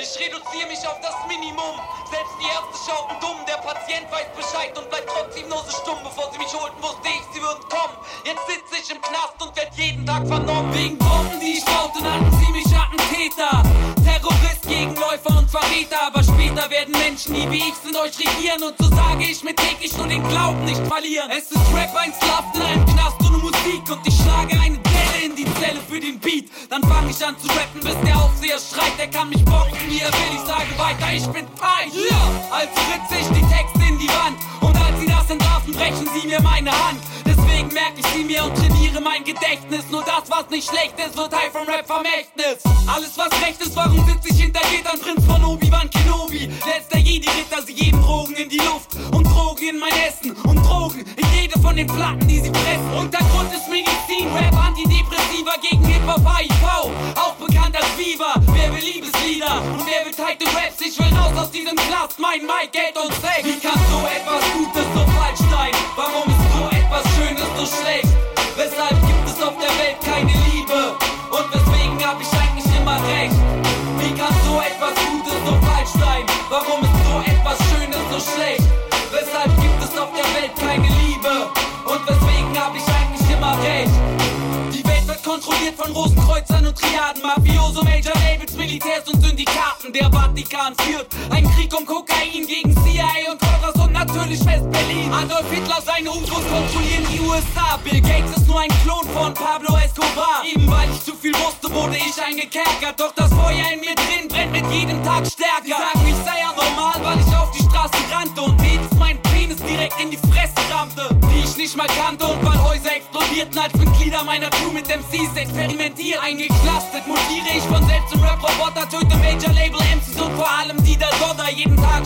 Ich reduziere mich auf das Minimum. Selbst die Ärzte schauten dumm. Der Patient weiß Bescheid und bleibt trotzdem nur so stumm. Bevor sie mich holten, wusste ich, sie würden kommen. Jetzt sitze ich im Knast und werd jeden Tag vernommen. Wegen Bomben, die ich baute, nannten sie mich Attentäter. Terrorist, Gegenläufer und Verräter. Aber später werden Menschen, die wie ich sind, euch regieren. Und so sage ich mir täglich nur den Glauben nicht verlieren. Es ist Rap, ein Slav in einem Knast ohne Musik. Und ich schlage eine Zelle für den Beat. Dann fange ich an zu rappen, bis der Aufseher schreit. Der kann mich boxen, wie er will. Ich sage weiter, ich bin fein. Ja, also ritze ich die Texte in die Wand. Und als sie das entlarven, brechen sie mir meine Hand. Deswegen merke ich sie mir und trainiere mein Gedächtnis. Nur das, was nicht schlecht ist, wird Teil vom Rap-Vermächtnis. Alles, was recht ist, warum sitze ich hinter Gittern? Prinz von Obi-Wan Kenobi. Letzter Jedi-Ritter, sie geben Drogen in die Luft. Und Drogen in mein Essen. Und Drogen in jede von den Platten, die sie pressen. Untergrund ist Medizin, Rap, Antidepressiva gegen Hip-Hop, HIV. Auch bekannt als Viva. Wer will Liebeslieder? Und wer will Tight Raps? Ich will raus aus diesem Knast. Mein Mike, Geld und Sex. Wie kann so etwas Gutes so falsch sein? Warum ist so etwas Schönes so schlecht? Weshalb gibt es auf der Welt keine Liebe? Und weswegen hab ich eigentlich immer recht? Wie kann so etwas Gutes so falsch sein? Warum ist so etwas Schönes so schlecht? Weshalb gibt es auf der Welt keine Liebe? Und weswegen hab ich eigentlich immer recht? Die Welt wird kontrolliert von Rosenkreuzern und Triaden, Mafioso, Major Labels, Militärs und Syndikaten. Der Vatikan führt einen Krieg um Kokain gegen CIA und natürlich West-Berlin. Adolf Hitler, seine UFOs kontrollieren die USA. Bill Gates ist nur ein Klon von Pablo Escobar. Eben weil ich zu viel wusste, wurde ich eingekerkert. Doch das Feuer in mir drin brennt mit jedem Tag stärker. Sie sagen, ich sei anormal, weil ich auf die Straße rannte und jedes mein Penis direkt in die Fresse rammte, die ich nicht mal kannte und weil Häuser explodierten, als Mitglieder meiner Crew mit MCs experimentieren. Eingeklastet mutiere ich von selbst zum Rap-Roboter, töte Major-Label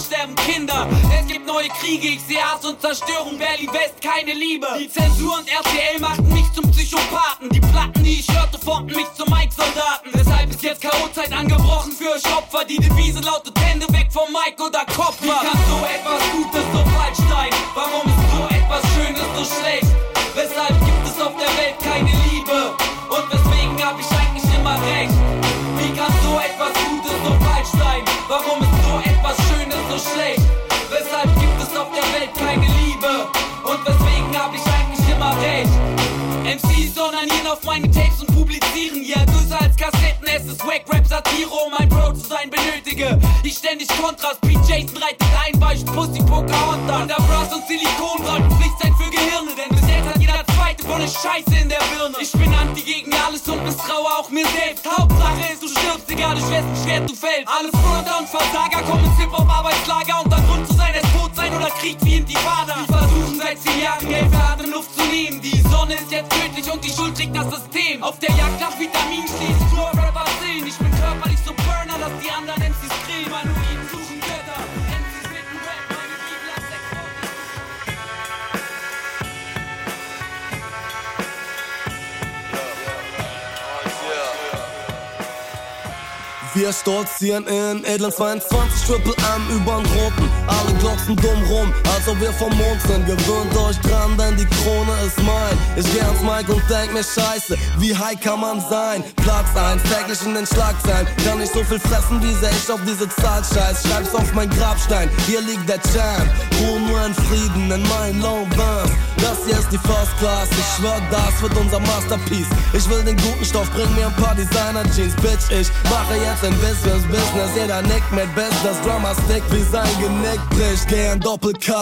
sterben Kinder, es gibt neue Kriege, ich sehe Hass und Zerstörung, Berlin West, keine Liebe. Die Zensur und RTL machten mich zum Psychopathen, die Platten, die ich hörte, formten mich zum Mike-Soldaten. Deshalb ist jetzt K.O.-Zeit angebrochen für euch Opfer, die Devise lautet Hände weg vom Mike oder Kopf. Wie kann so etwas Jason reitet ein ich Pussy Pocahontas Unter Brass und Silikon sollten Pflicht sein für Gehirne Denn bis jetzt hat jeder Zweite volle Scheiße in der Birne. Ich bin anti gegen alles und misstraue auch mir selbst. Hauptsache ist, du stirbst, egal durch wessen Schwert du fällst. Alle Fronter und Versager kommen ins Hip-Hop-Arbeitslager Untergrund zu sein, es tot sein oder Krieg wie in die Vater Die versuchen seit zehn Jahren Geld für Atemluft zu nehmen. Die Sonne ist jetzt tödlich und die Schuld trägt das System. Auf der Jagd Wir stolzieren in edlen 22 Triple M übern Roten. Alle glotzen dumm rum, als ob wir vom Mond sind. Gewöhnt euch dran, denn die Krone ist mein. Ich geh ans Mic und denk mir Scheiße, wie high kann man sein? Platz 1, täglich in den Schlagzeilen. Kann ich so viel fressen, wie sehr ich auf diese Zahl scheiß. Schreib's auf mein Grabstein, hier liegt der Champ. Ruhe nur in Frieden in meinen Low Burns. Das hier ist die First Class, ich schwör, das wird unser Masterpiece. Ich will den guten Stoff, bring mir ein paar Designer-Jeans, Bitch. Ich mache jetzt ein Business, Business. Jeder nickt mit Business, Drummer Stick wie sein Genick bricht. Geh ein Doppel-K,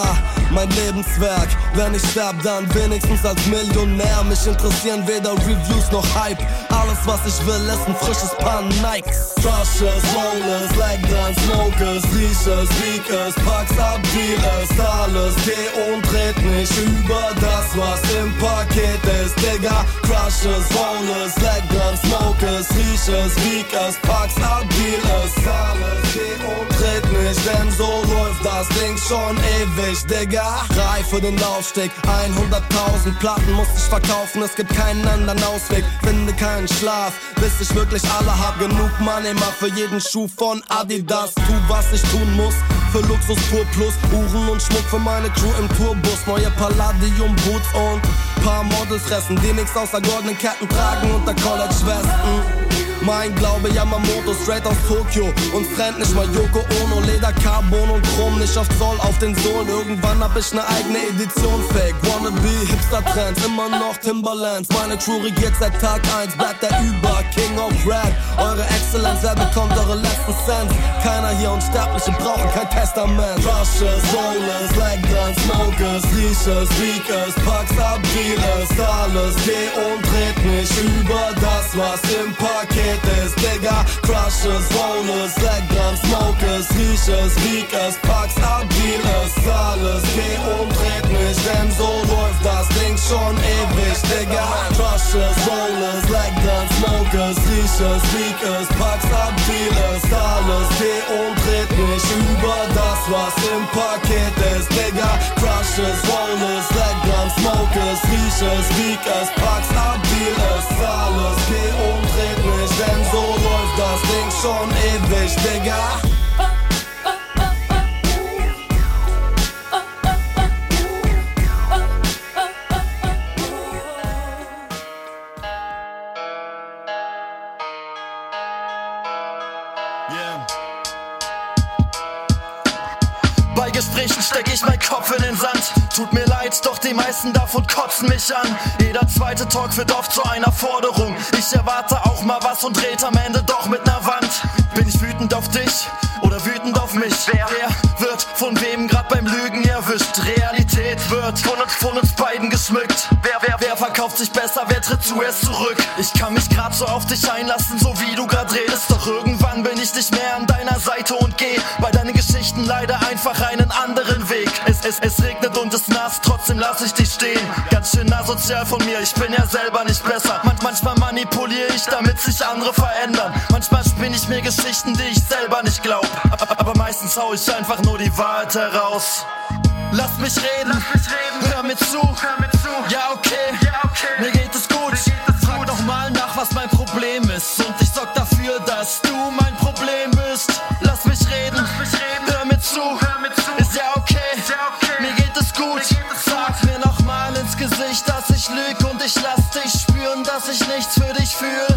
mein Lebenswerk. Wenn ich sterb, dann wenigstens als Millionär. Mich interessieren weder Reviews noch Hype. Alles, was ich will, ist ein frisches Paar Nikes. Crushes, Rollers, Legdance, Smokers, Leashes, Leakers, Packs ab, Dealers, alles. Geh und red nicht über das, was im Paket ist, Digga. Crushes, Rollers, Legdance, Smokers, Leashes, Leakers, Packs ab, Dealers, alles. Geh und red nicht, denn so läuft das Ding schon ewig, Digga. Reif für den Laufsteg, 100.000 Platten muss ich verkaufen, es gibt keinen anderen Ausweg. Finde keinen Schlaf, bis ich wirklich alle hab. Genug Money, mach für jeden Schuh von Adidas. Tu, was ich tun muss, für Luxus pur plus. Uhren und Schmuck für meine Crew im Tourbus. Neue Palladium Boots und paar Models fressen, die nichts außer goldenen Ketten tragen unter College-Westen. Mein Glaube, Yamamoto, straight aus Tokio. Und fremd nicht mal Yoko Ono, Leder, Carbon und Chrom, nicht auf Zoll, auf den Sohlen. Irgendwann hab ich ne eigene Edition fake. Wannabe, Hipster-Trends, immer noch Timberlands. Meine Crew regiert seit Tag 1, bleibt der über, King of Rap. Eure Exzellenz, wer bekommt eure letzten Cents? Keiner hier Unsterbliche brauchen kein Testament. Rushes, Rollers, Legguns, Smokers, Leashes, Speakers, Packs ab, Dealers, alles. Geh und dreht mich über das, was im Paket ist. Digga, Crushes, Rollers, Legguns, Smokers, Leashes, Speakers, Packs Dealers, alles. Geh und mich, denn so läuft das Ding schon ewig. Digga, Crushes, Rollers, Legguns, Smokers, Leashes, Speakers, Packs Dealers, alles. Geh und mich über das, was im Paket ist. Digga, Crushes, Rollers, Legguns, Smokers, Leashes, Speakers, Packs Dealers, alles. Das meisten davon kotzen mich an. Jeder zweite Talk wird oft zu einer Forderung. Ich erwarte auch mal was und dreht am Ende doch mit ner Wand. Bin ich wütend auf dich oder wütend auf mich? Wer, wer wird von wem grad beim Lügen erwischt? Realität wird von uns, von uns beiden geschmückt. Wer, wer, wer verkauft sich besser? Wer tritt zuerst zurück? Ich kann mich grad so auf dich einlassen, so wie du grad redest. Doch irgendwann bin ich nicht mehr an deiner Seite und geh bei deinen Geschichten leider einfach einen anderen Weg. Es, regnet und es nass, trotzdem lass ich dich stehen. Ganz schön asozial von mir, ich bin ja selber nicht besser. Man, manchmal manipuliere ich, damit sich andere verändern. Manchmal spinne ich mir Geschichten, die ich selber nicht glaub. Aber meistens hau ich einfach nur die Wahrheit heraus. Lass mich reden, Lass mich reden. Hör, mir zu. Hör mir zu. Ja, okay. Ja, okay. Mir geht es gut. Geht es Frag doch mal nach, was mein Problem ist. Und ich sorg dafür, dass du mein Problem bist. Lass mich reden, Lass mich reden. Mir. Hör mir zu. Ich lass dich spüren, dass ich nichts für dich fühle.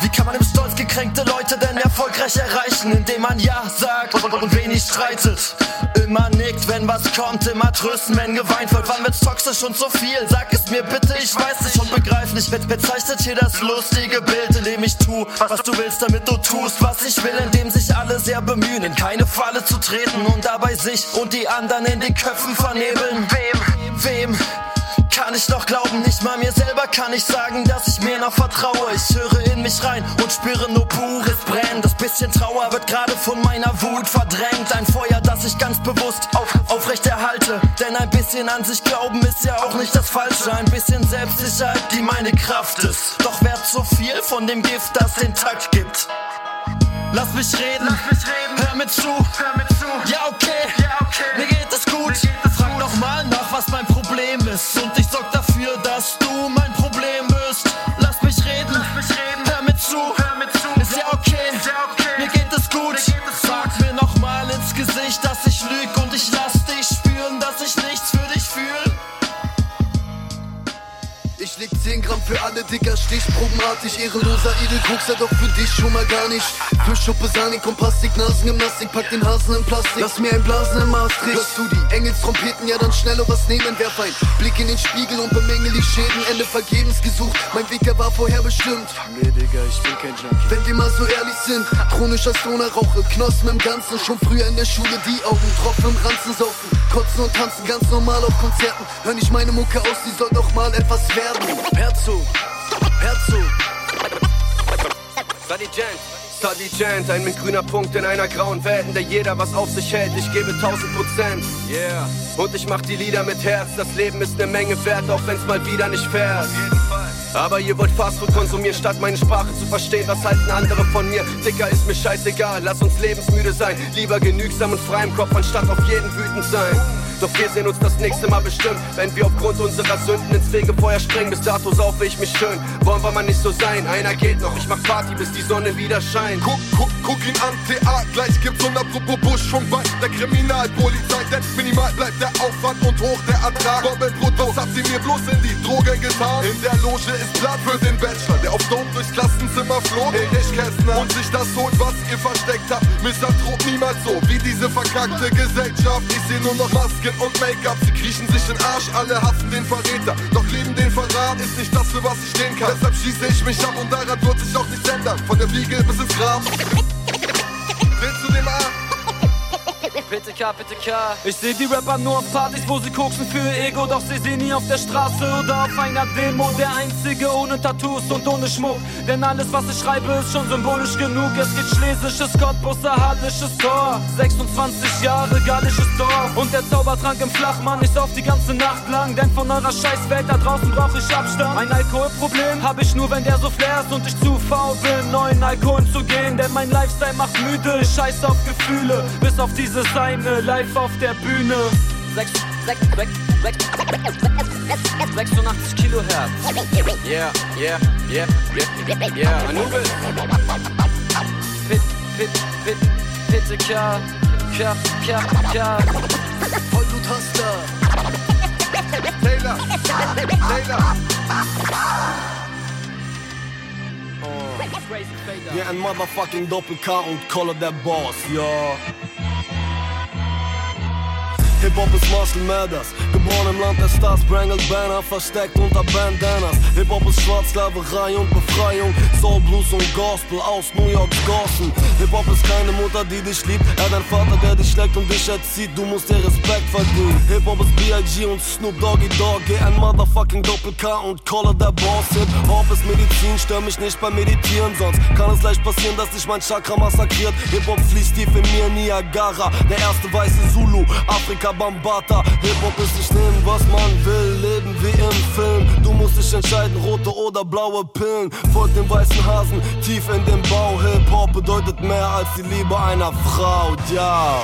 Wie kann man im Stolz gekränkte Leute denn erfolgreich erreichen, indem man Ja sagt und, wenig streitet? Immer nickt, wenn was kommt, immer trösten, wenn geweint wird. Wann wird's toxisch und so viel? Sag es mir bitte, ich weiß nicht und begreif nicht. Be bezeichnet hier das lustige Bild, in dem ich tu, was du willst, damit du tust, was ich will, indem sich alle sehr bemühen, in keine Falle zu treten und dabei sich und die anderen in den Köpfen vernebeln. Wem? Wem? Kann ich doch glauben, nicht mal mir selber kann ich sagen, dass ich mir noch vertraue. Ich höre in mich rein und spüre nur pures Brennen. Das bisschen Trauer wird gerade von meiner Wut verdrängt. Ein Feuer, das ich ganz bewusst auf, aufrecht erhalte. Denn ein bisschen an sich glauben ist ja auch nicht das Falsche. Ein bisschen Selbstsicherheit, die meine Kraft ist. Doch wer zu viel von dem Gift, das den Takt gibt. Lass mich reden, Lass mich reden. Hör mir zu, hör mir zu. Ja, okay, ja, okay. Mir geht es gut. Mir geht es Frag noch mal nach, was mein Problem ist. Und ich Dicker, stichprobenartig Ehrenloser Edelkoxer, doch für dich schon mal gar nicht. Für Schuppe, Sani, Plastik, Nasen, Gymnastik Pack den Hasen in Plastik. Lass mir ein Blasen im Maastricht. Hörst du die Engelstrompeten, ja dann schneller was nehmen. Werf ein Blick in den Spiegel und bemängel die Schäden. Ende vergebens gesucht, mein Weg, der war vorher bestimmt. Nee, Digga, ich bin kein Junkie. Wenn wir mal so ehrlich sind, chronischer Stoner rauche Knospen im Ganzen, schon früher in der Schule die Augen Tropfen im Ranzen saufen, kotzen und tanzen ganz normal auf Konzerten. Hör nicht meine Mucke aus, die soll doch mal etwas werden. Herzog, Herzog. Study Gent, Study Gent, ein mit grüner Punkt in einer grauen Welt, in der jeder was auf sich hält. Ich gebe 1000 Prozent, yeah. Und ich mach die Lieder mit Herz. Das Leben ist ne Menge wert, auch wenn's mal wieder nicht fährt. Aber ihr wollt Fastfood konsumieren, statt meine Sprache zu verstehen. Was halten andere von mir? Dicker ist mir scheißegal, lass uns lebensmüde sein. Lieber genügsam und frei im Kopf, anstatt auf jeden wütend sein. Doch wir sehen uns das nächste Mal bestimmt, wenn wir aufgrund unserer Sünden ins Fegefeuer springen. Bis dato saufe ich mich schön, wollen wir mal nicht so sein. Einer geht noch, ich mach Party, bis die Sonne wieder scheint. Guck, guck, guck ihn an, TA, gleich gibt's 100 Pro Busch von bei der Kriminalpolizei. Denn minimal bleibt der Aufwand und hoch der Ertrag. Doppelbrot, was hat sie mir bloß in die Drogen getan? In der Loge ist Blatt für den Bachelor, der auf Dope durchs Klassenzimmer flog. Erich Kästner und sich das holt, was ihr versteckt habt. Misanthrop niemals so wie diese verkackte Gesellschaft. Ich seh nur noch Masken und Make-up, sie kriechen sich in Arsch, alle hassen den Verräter. Doch leben den Verrat ist nicht das, für was ich stehen kann. Deshalb schieße ich mich ab und daran wird sich auch nichts ändern. Von der Wiege bis ins Grab. Willst du dem A? Bitte K, bitte K. Ich seh die Rapper nur auf Partys, wo sie koksen für ihr Ego. Doch sie sehen nie auf der Straße oder auf einer Demo. Der einzige ohne Tattoos und ohne Schmuck. Denn alles, was ich schreibe, ist schon symbolisch genug. Es geht schlesisches Cottbus, hadlisches Tor. 26 Jahre, gallisches Dorf. Und der Zaubertrank im Flachmann, ich sauf die ganze Nacht lang. Denn von eurer Scheißwelt da draußen brauch ich Abstand. Ein Alkoholproblem hab ich nur, wenn der so flair ist und ich zu faul bin, neuen Alkohol zu gehen. Denn mein Lifestyle macht müde, ich scheiß auf Gefühle. Bis auf diese Seine, live auf der Bühne. 6, 6, 6, 6, 86 Kilohertz. Yeah, yeah, yeah, yeah, yeah. Anubis. Pit, pit, pit, bitte K, K, K, K. Vollbluthustler. Taylor. Taylor. Fader. Ja, ein motherfucking Doppel-K und Collar der Boss, ja. Hip-Hop ist Marshall Mathers, geboren im Land der Stars, Brangled Banner, versteckt unter Bandanas. Hip-Hop ist Schwarzsklaverei und Befreiung, Soul, Blues und Gospel aus New Yorks Gossen. Hip-Hop ist keine Mutter, die dich liebt, er einen Vater, der dich schlägt und dich erzieht, du musst dir Respekt verdienen. Hip-Hop ist B.I.G. und Snoop Doggy Dogg, geh ein motherfucking Doppel-K und Collar der Boss. Hip-Hop ist Medizin, stör mich nicht beim Meditieren, sonst kann es leicht passieren, dass dich mein Chakra massakriert. Hip-Hop fließt tief in mir, Niagara, der erste weiße Zulu, Afrika Bambata. Hip-Hop ist nicht nehmen, was man will, leben wie im Film. Du musst dich entscheiden, rote oder blaue Pillen. Folgt dem weißen Hasen, tief in den Bau. Hip-Hop bedeutet mehr als die Liebe einer Frau, ja.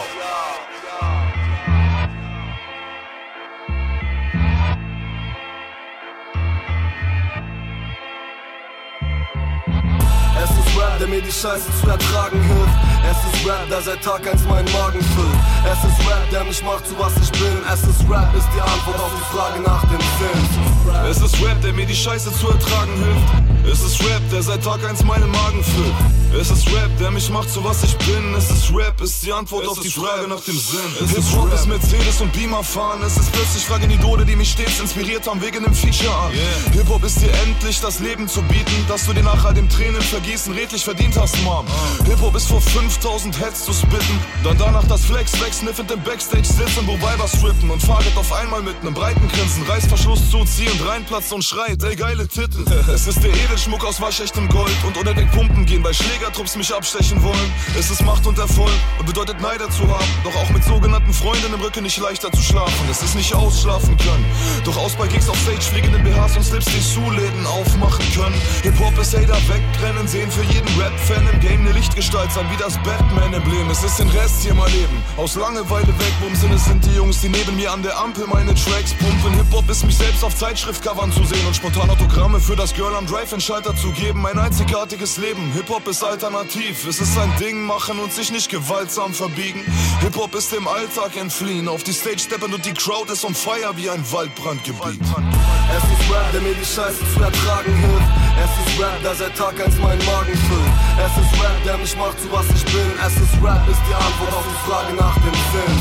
Es ist Rap, der mir die Scheiße zu ertragen hilft. Es ist Rap, der seit Tag eins meinen Magen füllt. Es ist Rap, der mich macht zu was ich bin. Es ist Rap, ist die Antwort auf die Frage nach dem Sinn. Es ist Rap, der mir die Scheiße zu ertragen hilft. Es ist Rap, der seit Tag eins meinen Magen füllt. Es ist Rap, der mich macht zu was ich bin. Es ist Rap, ist die Antwort Es auf die Frage Rap. nach dem Sinn. Es Hip ist Rap. ist Mercedes und Beamer fahren. Es ist plötzlich fragen Idole, die mich stets inspiriert haben, wegen dem Feature an. Yeah. Hip Hop ist dir endlich das Leben zu bieten, dass du dir nach all dem Tränen vergießen redlich verdient hast, Mom. Ah. Hip Hop ist vor 5000 Heads zu spitten, dann danach das Flex wegsniffend im Backstage sitzen, wo Weiber strippen und Fahrrad auf einmal mit nem breiten Grinsen, Reißverschluss zuziehen, reinplatzt und schreit, ey geile Titel. es ist der Edelschmuck aus waschechtem Gold und den Pumpen gehen, weil Schlägertrupps mich abstechen wollen. Es ist Macht und Erfolg und bedeutet Neider zu haben, doch auch mit sogenannten Freunden im Rücken nicht leichter zu schlafen. Es ist nicht ausschlafen können, doch aus bei Gigs auf Stage fliegenden BHs und Slips die Schuhläden aufmachen können. Hip-Hop ist Hater wegrennen, sehen für jeden Rap-Fan im Game eine Lichtgestalt sein, wie das Batman-Emblem. Es ist den Rest hier mal leben, aus Langeweile wegbumsen. Es sind die Jungs, die neben mir an der Ampel meine Tracks pumpen. Hip-Hop ist mich selbst auf Zeitschriftcovern zu sehen und spontan Autogramme für das Girl am Drive-In-Schalter zu geben. Ein einzigartiges Leben, Hip-Hop ist alternativ. Es ist sein Ding machen und sich nicht gewaltsam verbiegen. Hip-Hop ist dem Alltag entfliehen, auf die Stage steppen und die Crowd ist on fire wie ein Waldbrandgebiet. Es ist Rap, der mir die Scheiße zu ertragen hilft. Es ist Rap, der seit Tag eins meinen Magen füllt. Es ist Rap, der mich macht zu was ich bin. Es ist Rap, ist die Antwort auf die Frage nach dem Sinn.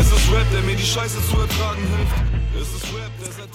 Es ist Rap, der mir die Scheiße zu ertragen hilft. Es ist Rap, der seit.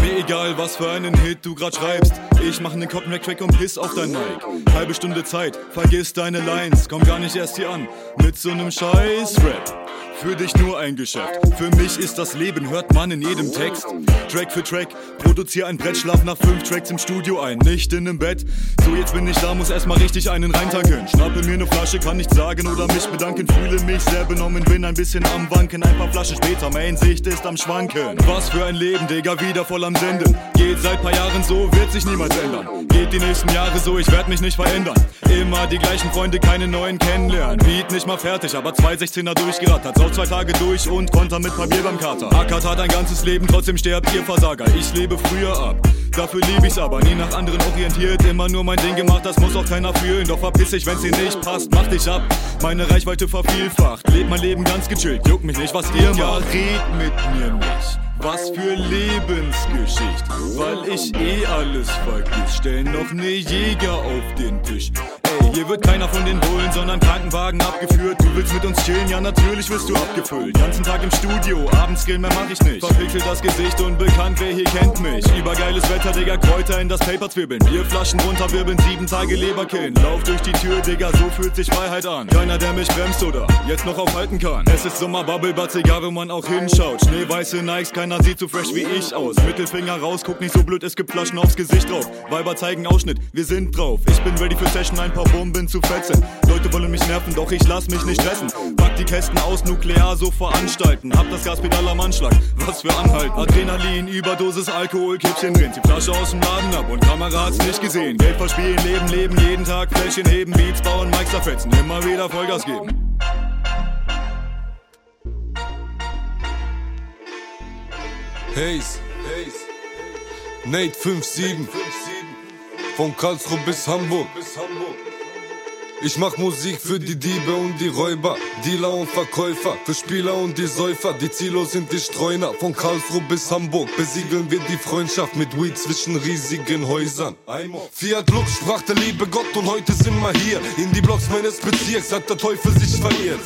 Mir egal, was für einen Hit du grad schreibst. Ich mach nen Cotton-Track und piss auf dein Mic. Halbe Stunde Zeit, vergiss deine Lines. Komm gar nicht erst hier an mit so nem Scheiß-Rap. Für dich nur ein Geschäft. Für mich ist das Leben, hört man in jedem Text. Track für Track, produzier ein Brett, schlaf nach fünf Tracks im Studio ein, nicht in nem Bett. So, jetzt bin ich da, muss erstmal richtig einen reintanken. Schnappe mir ne Flasche, kann nicht sagen oder mich bedanken. Fühle mich sehr benommen, bin ein bisschen am Wanken. Ein paar Flaschen später, mein Sicht ist am Schwanken. Was für ein Leben, Digga, wieder voll am Senden. Geht seit paar Jahren so, wird sich niemals ändern. Geht die nächsten Jahre so, ich werd mich nicht verändern. Immer die gleichen Freunde, keine neuen kennenlernen. Beat nicht mal fertig, aber zwei 16er durchgerattert. Sau zwei Tage durch und Konter mit Papier beim Kater. Ackert hat ein ganzes Leben, trotzdem sterbt ihr Versager. Ich lebe früher ab. Dafür lieb ich's aber, nie nach anderen orientiert. Immer nur mein Ding gemacht, das muss auch keiner fühlen. Doch verpiss dich, wenn's dir nicht passt, mach dich ab. Meine Reichweite vervielfacht. Leb mein Leben ganz gechillt, juckt mich nicht, was ihr ja, macht. red mit mir nicht. Was für Lebensgeschichte, weil ich eh alles vergiss. Stell noch ne Jäger auf den Tisch. Hier wird keiner von den Bullen, sondern Krankenwagen abgeführt. Du willst mit uns chillen, ja natürlich wirst du abgefüllt. Ganzen Tag im Studio, abends grillen mehr mach ich nicht. Verpixelt das Gesicht, unbekannt, wer hier kennt mich. Übergeiles Wetter, Digga, Kräuter in das Paper zwirbeln. Bierflaschen runterwirbeln, sieben Tage Leber killen. Lauf durch die Tür, Digga, so fühlt sich Freiheit an. Keiner, der mich bremst oder jetzt noch aufhalten kann. Es ist Sommer, Bubble, egal, wo man auch hinschaut. Schneeweiße Nikes, keiner sieht so fresh wie ich aus. Mittelfinger raus, guck nicht so blöd, es gibt Flaschen aufs Gesicht drauf. Weiber zeigen Ausschnitt, wir sind drauf. Ich bin ready für Session, ein paar Bomben zu fetzen. Leute wollen mich nerven, doch ich lass mich nicht stressen. Pack die Kästen aus, nuklear so veranstalten. Hab das Gaspedal am Anschlag, was für Anhalten. Adrenalin, Überdosis, Alkohol, Kippchen drin. Die Flasche aus dem Laden ab und Kamera hat's nicht gesehen. Geld verspielen, Leben, Leben, jeden Tag Fläschchen heben, Beats bauen, Mikes zerfetzen. Immer wieder Vollgas geben. Haze, Nate 57 von Karlsruhe bis Hamburg. Ich mach Musik für die Diebe und die Räuber, Dealer und Verkäufer, für Spieler und die Säufer. Die Ziele sind die Streuner, von Karlsruhe bis Hamburg besiegeln wir die Freundschaft mit Weed zwischen riesigen Häusern. Fiat Lux sprach der liebe Gott und heute sind wir hier. In die Blocks meines Bezirks hat der Teufel sich verirrt.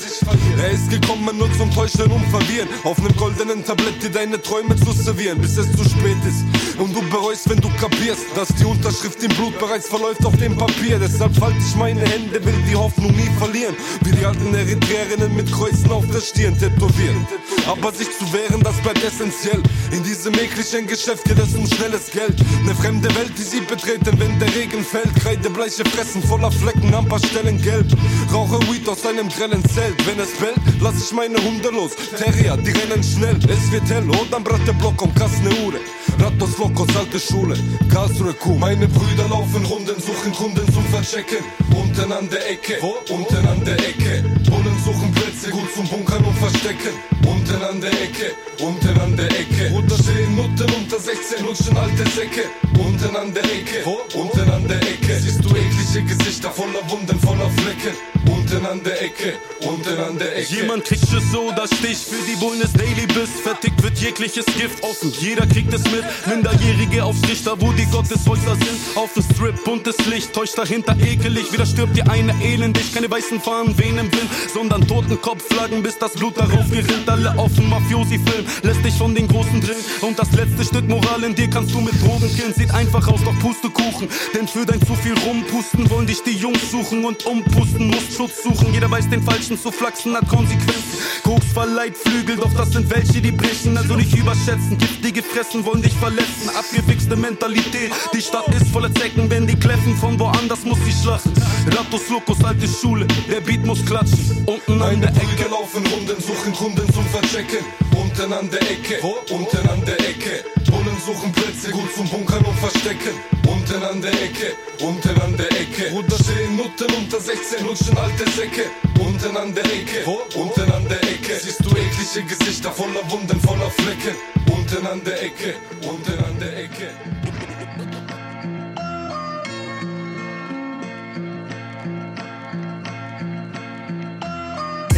Er ist gekommen nur zum Täuschen und Verwirren, auf nem goldenen Tablett dir deine Träume zu servieren, bis es zu spät ist. Und du bereust, wenn du kapierst, dass die Unterschrift im Blut bereits verläuft auf dem Papier. Deshalb falte ich meine Hände will die Hoffnung nie verlieren. Wie die alten Eritreerinnen mit Kreuzen auf der Stirn tätowieren. Aber sich zu wehren, das bleibt essentiell. In diesem ekligen Geschäft geht es um schnelles Geld. Eine fremde Welt, die sie betreten, wenn der Regen fällt. Kreidebleiche Fressen voller Flecken, ein paar Stellen gelb. Rauche Weed aus einem grellen Zelt. Wenn es bellt, lass ich meine Hunde los. Terrier, die rennen schnell. Es wird hell, und dann bracht der Block um krass ne Uhr. Ratos Locos, alte Schule, Karlsruhe Kuh. Meine Brüder laufen Runden, suchen Kunden zum Verchecken. Unten an der Ecke, Wo? unten an der Ecke. Bullen suchen Plätze, gut zum Bunkern und Verstecken. Unten an der Ecke, unten an der Ecke. Bruder stehen Nutten unter 16, lutschen alte Säcke. Unten an der Ecke, unten an der Ecke. Siehst du eklige Gesichter voller Wunden, voller Flecken. Unten an der Ecke, unten an der Ecke. Jemand kriegt Schüsse oder Stich für die Bullen des Daily Biss. Vertickt wird jegliches Gift offen, jeder kriegt es mit. Minderjährige aufs Richter, wo die Gotteshäuser sind. Auf dem Strip, buntes Licht, täuscht dahinter ekelig. Wieder stirbt dir eine elendig. Keine weißen Fahnen wehen im Wind, sondern Totenkopfflaggen, bis das Blut darauf gerinnt. Alle auf dem Mafiosi-Film, lässt dich von den Großen drillen. Und das letzte Stück Moral in dir kannst du mit Drogen killen. Sieht einfach aus, doch Pustekuchen. Denn für dein zu viel Rumpusten wollen dich die Jungs suchen und umpusten. Musst Schutz suchen, jeder weiß, den Falschen zu flachsen hat Konsequenzen. Koks verleiht Flügel, doch das sind welche, die brechen, also nicht überschätzen. Giftige Fressen wollen dich verletzen. Abgewichste Mentalität, die Stadt ist voller Zecken, wenn die kläffen von woanders muss sie schlachten. Ratos Locos, alte Schule, der Beat muss klatschen. Unten an der Ecke laufen Runden, suchen Kunden zum Verchecken. Unten an der Ecke, Wo? unten an der Ecke. Bullen suchen Plätze, gut zum Bunkern und Verstecken. Unten an der Ecke, unten an der Ecke. Bruder stehen Nutten unter 16, lutschen alte Säcke. Unten an der Ecke, Wo? unten an der Ecke. Siehst du eklige Gesichter voller Wunden, voller Flecken. Unten an der Ecke, unten an der Ecke.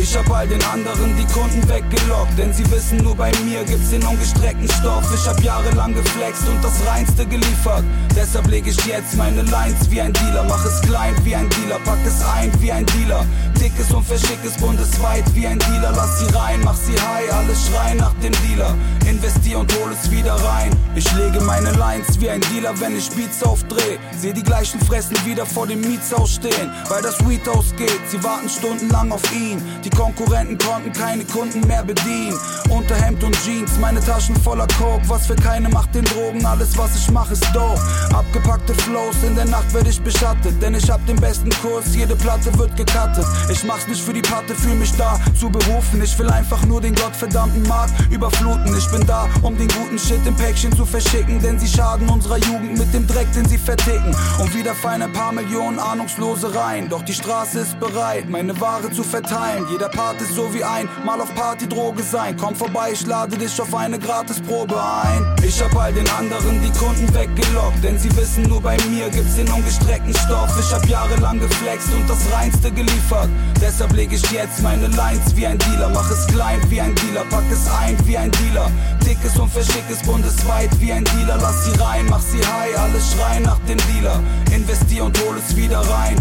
Ich hab all den anderen die Kunden weggelockt, denn sie wissen, nur bei mir gibt's den ungestreckten Stoff. Ich hab jahrelang geflext und das Reinste geliefert. Deshalb leg ich jetzt meine Lines wie ein Dealer, mach es klein wie ein Dealer, pack es ein wie ein Dealer. Dickes und verschickes bundesweit wie ein Dealer, lass sie rein, mach sie high, alle schreien nach dem Dealer. Investier und hol es wieder rein. Ich lege meine Lines wie ein Dealer, wenn ich Beats aufdreh. Seh die gleichen Fressen wieder vor dem Mietshaus stehen, weil das Weed ausgeht. Sie warten stundenlang auf ihn. Die Konkurrenten konnten keine Kunden mehr bedienen. Unterhemd und Jeans, meine Taschen voller Coke. Was für keine macht den Drogen, alles was ich mache ist dope. Abgepackte Flows, in der Nacht werde ich beschattet. Denn ich hab den besten Kurs, jede Platte wird gecuttet. Ich mach's nicht für die Patte, fühl mich da zu berufen. Ich will einfach nur den gottverdammten Markt überfluten. Ich bin da, um den guten Shit im Päckchen zu verschicken. Denn sie schaden unserer Jugend mit dem Dreck, den sie verticken. Und wieder fallen ein paar Millionen Ahnungslose rein. Doch die Straße ist bereit, meine Ware zu verteilen. Jeder Part ist so wie ein Mal auf Partydroge sein. Komm vorbei, ich lade dich auf eine Gratisprobe ein. Ich hab all den anderen die Kunden weggelockt, denn sie wissen, nur bei mir gibt's den ungestreckten Stoff. Ich hab jahrelang geflext und das Reinste geliefert. Deshalb leg ich jetzt meine Lines wie ein Dealer. Mach es klein wie ein Dealer, pack es ein wie ein Dealer. Dickes und verschickes bundesweit wie ein Dealer. Lass sie rein, mach sie high, alles schreien nach dem Dealer. Investier und hol es wieder rein.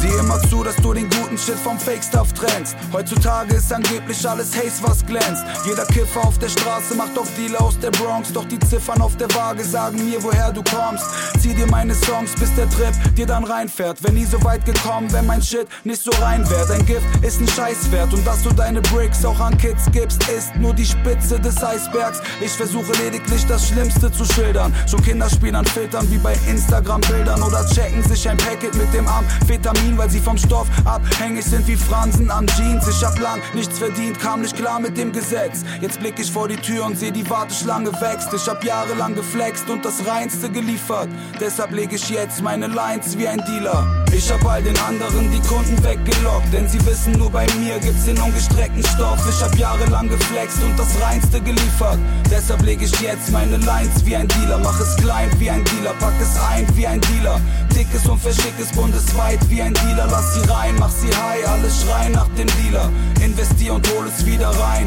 Sieh immer zu, dass du den guten Shit vom Fake-Stuff trennst. Heutzutage ist angeblich alles Haze, was glänzt. Jeder Kiffer auf der Straße macht auf Dealer aus der Bronx. Doch die Ziffern auf der Waage sagen mir, woher du kommst. Zieh dir meine Songs, bis der Trip dir dann reinfährt. Wenn nie so weit gekommen, wenn mein Shit nicht so rein wär. Dein Gift ist ein Scheißwert. Und dass du deine Bricks auch an Kids gibst, ist nur die Spitze des Eisbergs. Ich versuche lediglich das Schlimmste zu schildern. Schon Kinder spielen an Filtern wie bei Instagram-Bildern. Oder checken sich ein Packet mit dem Amphetamin Heroin, weil sie vom Stoff abhängig sind wie Fransen an Jeans. Ich hab lang nichts verdient, kam nicht klar mit dem Gesetz. Jetzt blick ich vor die Tür und seh die Warteschlange wächst. Ich hab jahrelang geflext und das Reinste geliefert. Deshalb leg ich jetzt meine Lines wie ein Dealer. Ich hab all den anderen die Kunden weggelockt, denn sie wissen, nur bei mir gibt's den ungestreckten Stoff. Ich hab jahrelang geflext und das Reinste geliefert. Deshalb leg ich jetzt meine Lines wie ein Dealer. Mach es klein wie ein Dealer, pack es ein wie ein Dealer. Dickes und verschickes bundesweit wie ein Dealer, lass sie rein, mach sie high, alle schreien nach dem Dealer. Investier und hol es wieder rein.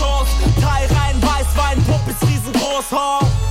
Nick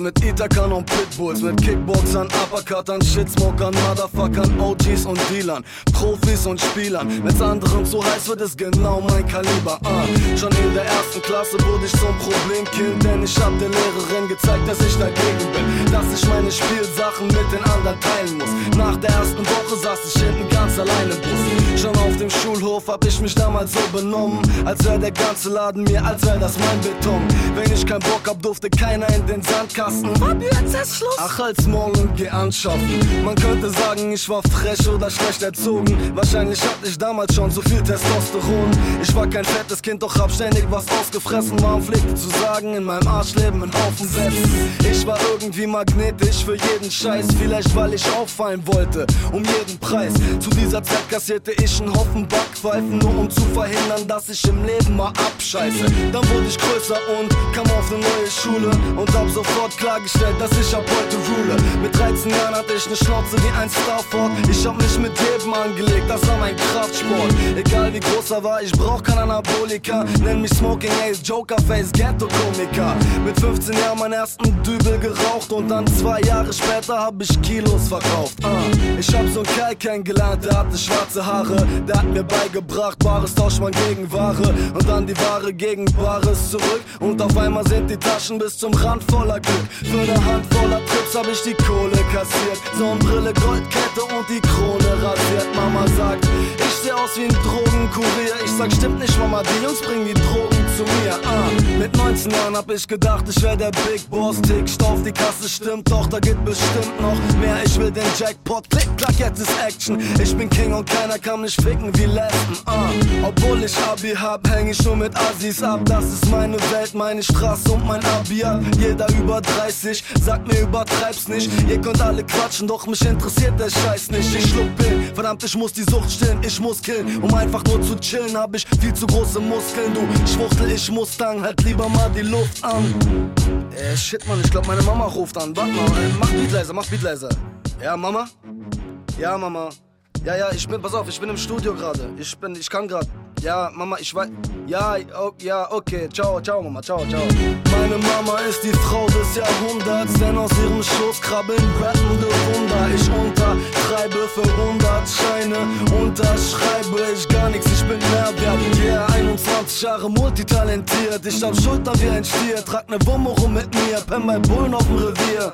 Mit Itakan und Pitbulls, mit Kickboxern, Uppercuttern, Shitsmokern, Motherfuckern, OGs und Dealern, Profis und Spielern. Wenn's anderen zu heiß wird, ist genau mein Kaliber. Uh. Schon in der ersten Klasse wurde ich zum Problemkind, denn ich hab der Lehrerin gezeigt, dass ich dagegen bin, dass ich meine Spielsachen mit den anderen teilen muss. Nach der ersten Woche saß ich hinten ganz alleine im Bus. Schon auf dem Schulhof hab ich mich damals so benommen, als wär der ganze Laden mir, als wär das mein Beton. Wenn ich keinen Bock hab, durfte keiner in den Sandkasten. Fabi, jetzt ist Schluss. Ach, halt's morgen, geh anschaffen. Man könnte sagen, ich war frech oder schlecht erzogen. Wahrscheinlich hatte ich damals schon so viel Testosteron. Ich war kein fettes Kind, doch hab ständig was ausgefressen. Warum pflegte zu sagen, in meinem Arsch leben in Haufen setzen. Ich war irgendwie magnetisch für jeden Scheiß. Vielleicht weil ich auffallen wollte, um jeden Preis. Zu dieser Zeit kassierte ich einen Haufen Backpfeifen, nur um zu verhindern, dass ich im Leben mal abscheiße. Dann wurde ich größer und kam auf eine neue Schule und hab sofort klargestellt, dass ich ab heute rule. Mit 13 Jahren hatte ich ne Schnauze wie ein Starford. Ich hab mich mit Leben angelegt, das war mein Kraftsport. Egal wie groß er war, ich brauch kein Anabolika. Nenn mich Smoking Ace, Jokerface, Ghetto-Komiker. Mit 15 Jahren meinen ersten Dübel geraucht und dann zwei Jahre später hab ich Kilos verkauft. Uh. Ich hab so einen Kerl kennengelernt, der hatte schwarze Haare. Der hat mir beigebracht, Bares tauscht man gegen Ware und dann die Ware gegen Bares zurück. Und auf einmal sind die Taschen bis zum Rand voller Glück. Für eine Hand voller Trips hab ich die Kohle kassiert. Sonnenbrille, Goldkette und die Krone rasiert. Mama sagt, ich seh aus wie ein Drogenkurier. Ich sag, stimmt nicht, Mama, die Jungs bringen die Drogen zu mir. Ah, mit 19 Jahren hab ich gedacht, ich wär der Big Boss. Tick, auf die Kasse stimmt, doch da geht bestimmt noch mehr. Ich will den Jackpot, klick, klack, jetzt ist Action. Ich bin King und keiner kann mich ficken wie Lesben. Ah, obwohl ich Abi hab, häng ich nur mit Assis ab. Das ist meine Welt, meine Straße und mein Abi ab. Jeder über 30 sagt mir, übertreib's nicht. Ihr könnt alle quatschen, doch mich interessiert der Scheiß nicht. Ich schluck Pillen, verdammt, ich muss die Sucht stillen, ich muss killen. Um einfach nur zu chillen, hab ich viel zu große Muskeln. Du Schwuchtel, ich muss dann halt lieber mal die Luft an. Äh, shit, Mann, ich glaub, meine Mama ruft an. Warte mal, äh, mach Beat leiser, mach Beat leiser. Ja, Mama? Ja, Mama. Ja, ja, ich bin, pass auf, ich bin im Studio gerade. Ich bin, ich kann gerade. Ja, Mama, ich weiß. Ja, oh, ja, okay. Ciao, ciao, Mama, ciao, ciao. Meine Mama ist die Frau des Jahrhunderts, denn aus ihrem Schoß krabbeln rappende Wunder. Ich untertreibe für 100 Scheine, unterschreibe ich gar nichts, ich bin Mehrwert. Yeah, 21 Jahre multitalentiert, ich hab Schulter wie ein Stier, trag ne Wumme rum mit mir, penn bei Bullen auf dem Revier.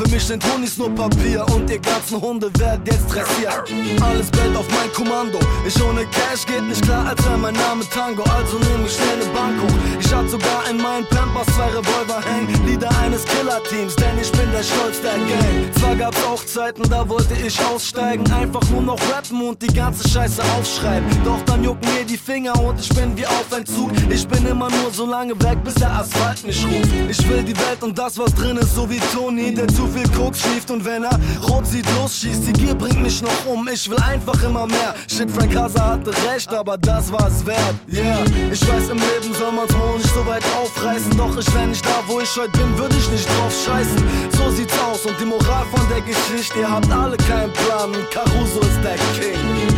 Für mich sind Honis nur Papier und ihr ganzen Hunde werden jetzt dressiert. Alles Geld auf mein Kommando. Ich ohne Cash geht nicht klar, als wäre mein Name Tango. Also nehme ich schnell ne Bank hoch. Ich hab sogar in meinen Pampers zwei Revolver hängen. Lieder eines Killerteams, denn ich bin der Stolz der Gang. Zwar gab's auch Zeiten, da wollte ich aussteigen. Einfach nur noch rappen und die ganze Scheiße aufschreiben. Doch dann jucken mir die Finger und ich bin wie auf Entzug. Ich bin immer nur so lange weg, bis der Asphalt mich ruft. Ich will die Welt und das, was drin ist, so wie Tony, der zu viel Koks schläft und wenn er rot sieht, losschießt. Die Gier bringt mich noch um, ich will einfach immer mehr. Shit, Frank Hazard hatte recht, aber das war's wert. Yeah, ich weiß, im Leben soll man's wohl nicht so weit aufreißen. Doch ich wär nicht da, wo ich heute bin, würde ich nicht drauf scheißen. So sieht's aus und die Moral von der Geschichte, ihr habt alle keinen Plan Caruso ist der King.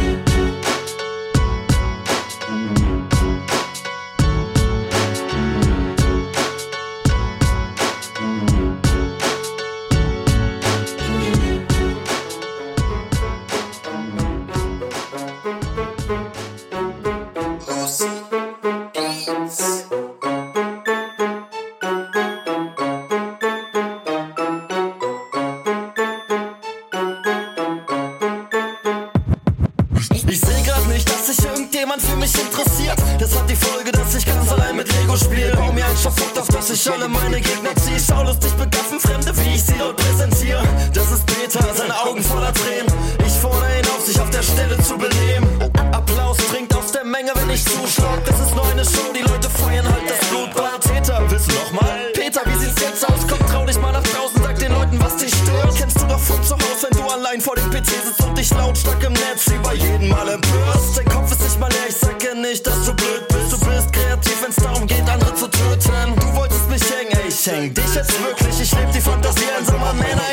Über jeden Mal empörst. Dein Kopf ist nicht mal leer, ich sag ja nicht, dass du blöd bist. Du bist kreativ, wenn's darum geht, andere zu töten. Du wolltest mich hängen, ey, ich häng dich jetzt wirklich. Ich leb die Fantasie einsamer Männer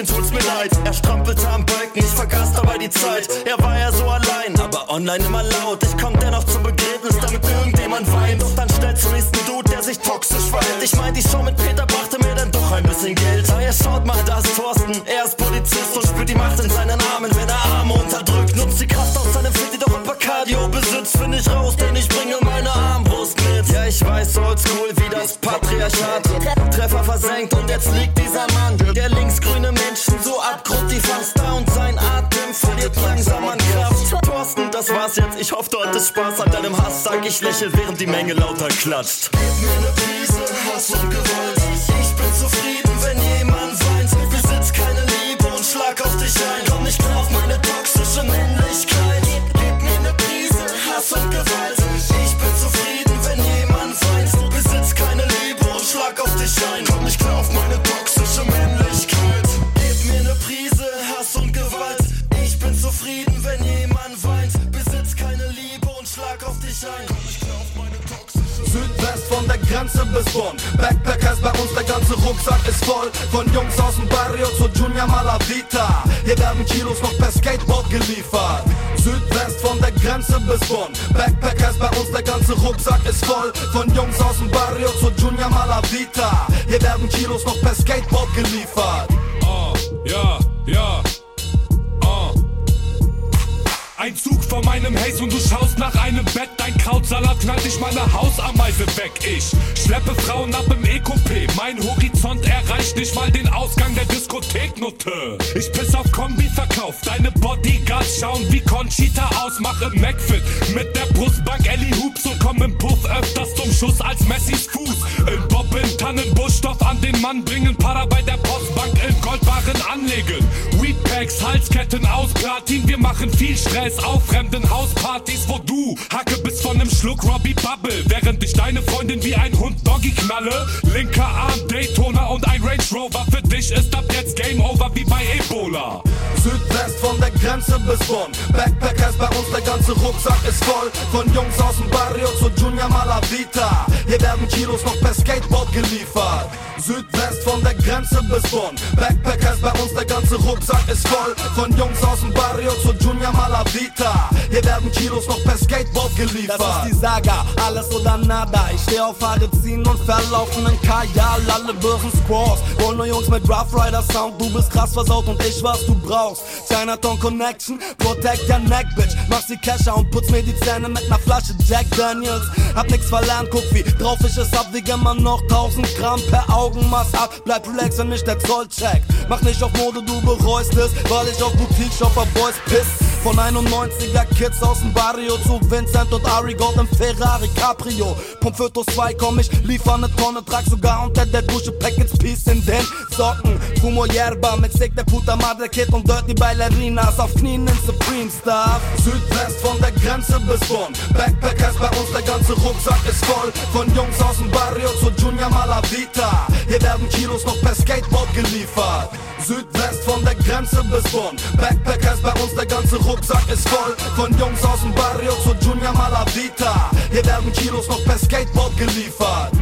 bisschen tut's mir leid. Er strampelte am Balken, ich vergaß dabei die Zeit. Er war ja so allein, aber online immer laut. Ich komm dennoch zum Begräbnis, damit irgendjemand weint. Doch dann stellt zum nächsten Dude, der sich toxisch verhält. Ich mein, die Show mit Peter brachte mir dann doch ein bisschen Geld. Ah, ihr schaut mal, da ist Thorsten. Er ist Polizist und spürt die Macht in seinen Armen, wenn er Arme unterdrückt. Nutzt die Kraft aus seinem Fit, die doch ein Cardio besitzt. Find ich raus, denn ich bringe meine Armbrust mit. Ja, ich weiß, oldschool wie das Patriarchat. Treffer versenkt und jetzt liegt hattest Spaß an deinem Hass. Sag ich lächel, während die Menge lauter klatscht. Gib mir Hass und Gewalt. Voll. Von Jungs aus dem Barrio zu Junior Malavita. Hier werden Kilos noch per Skateboard geliefert. Südwest von der Grenze bis Bonn. Backpackers bei uns, der ganze Rucksack ist voll. Von Jungs aus dem Barrio zu Junior Malavita. Hier werden Kilos noch per Skateboard geliefert. Hausameise weg. Ich schleppe Frauen ab im Ekopé. Mein Horizont erreicht nicht mal den Ausgang der Diskotheknote. Ich piss auf Kombi-Verkauf. Deine Bodyguards schauen wie Conchita aus. Mache Macfit mit der Brustbank Ellie Hoops und komm im Puff öfters zum Schuss als Messis Fuß. Im Bob in Tannenbusch Stoff an den Mann bringen. Para bei der Postbank in Goldbarren anlegen. Weedpacks, Halsketten aus Platin. Wir machen viel Stress auf fremden Hauspartys, wo du Hacke bis von nem Schluck Robbie Bubble. Während ich deine Freundin wie ein Hund Doggy knalle. Linker Arm Daytona und ein Range Rover. Für dich ist ab jetzt Game Over wie bei Ebola. Südwest von der Grenze bis Bonn. Backpackers bei uns, der ganze Rucksack ist voll. Von Jungs aus dem Barrio zu Junior Malavita. Hier werden Kilos noch per Skateboard geliefert. Südwest von der Grenze bis Bonn. Backpackers bei uns, der ganze Rucksack ist voll. Von Jungs aus dem Barrio zu Junior Malavita. Hier werden Kilos noch per Skateboard geliefert. Das ist die Saga, alles oder nada. Ich steh auf Ziehen und verlaufenden Kajal. Alle Birchen Squaws. Nur Jungs mit Rough Rider Sound. Du bist krass versaut und ich was du brauchst. Chinatown Connection, protect your neck, bitch. Mach sie Kescher und putz mir die Zähne mit ner Flasche Jack Daniels. Hab nix verlernt, guck wie drauf ich es hab. Wiege immer noch 1000 Gramm per Augenmaß ab. Bleib relax, wenn mich der Zoll checkt. Mach nicht auf Mode, du bereust es, weil ich auf Boutique shopper Boys piss. Von 91er Kids aus dem Barrio zu Vincent und Ari Gold im Ferrari Caprio. Pump Fotos 2 komm ich, liefer ne Tonne, trag sogar unter der Dusche Packets Peace in den Socken. Fumo Yerba mit Stick der Puta Madre Kid und Dirty Ballerinas auf Knien in Supreme Stuff. Südwest von der Grenze bis Bonn. Backpackers bei uns, der ganze Rucksack ist voll. Von Jungs aus dem Barrio zu Junior Malavita. Hier werden Kilos noch per Skateboard geliefert. Südwest von der Grenze bis Bonn. Backpackers bei uns, der ganze Rucksack ist voll. Von Jungs aus dem Barrio zu Junior Malavita. Hier werden Kilos noch per Skateboard geliefert.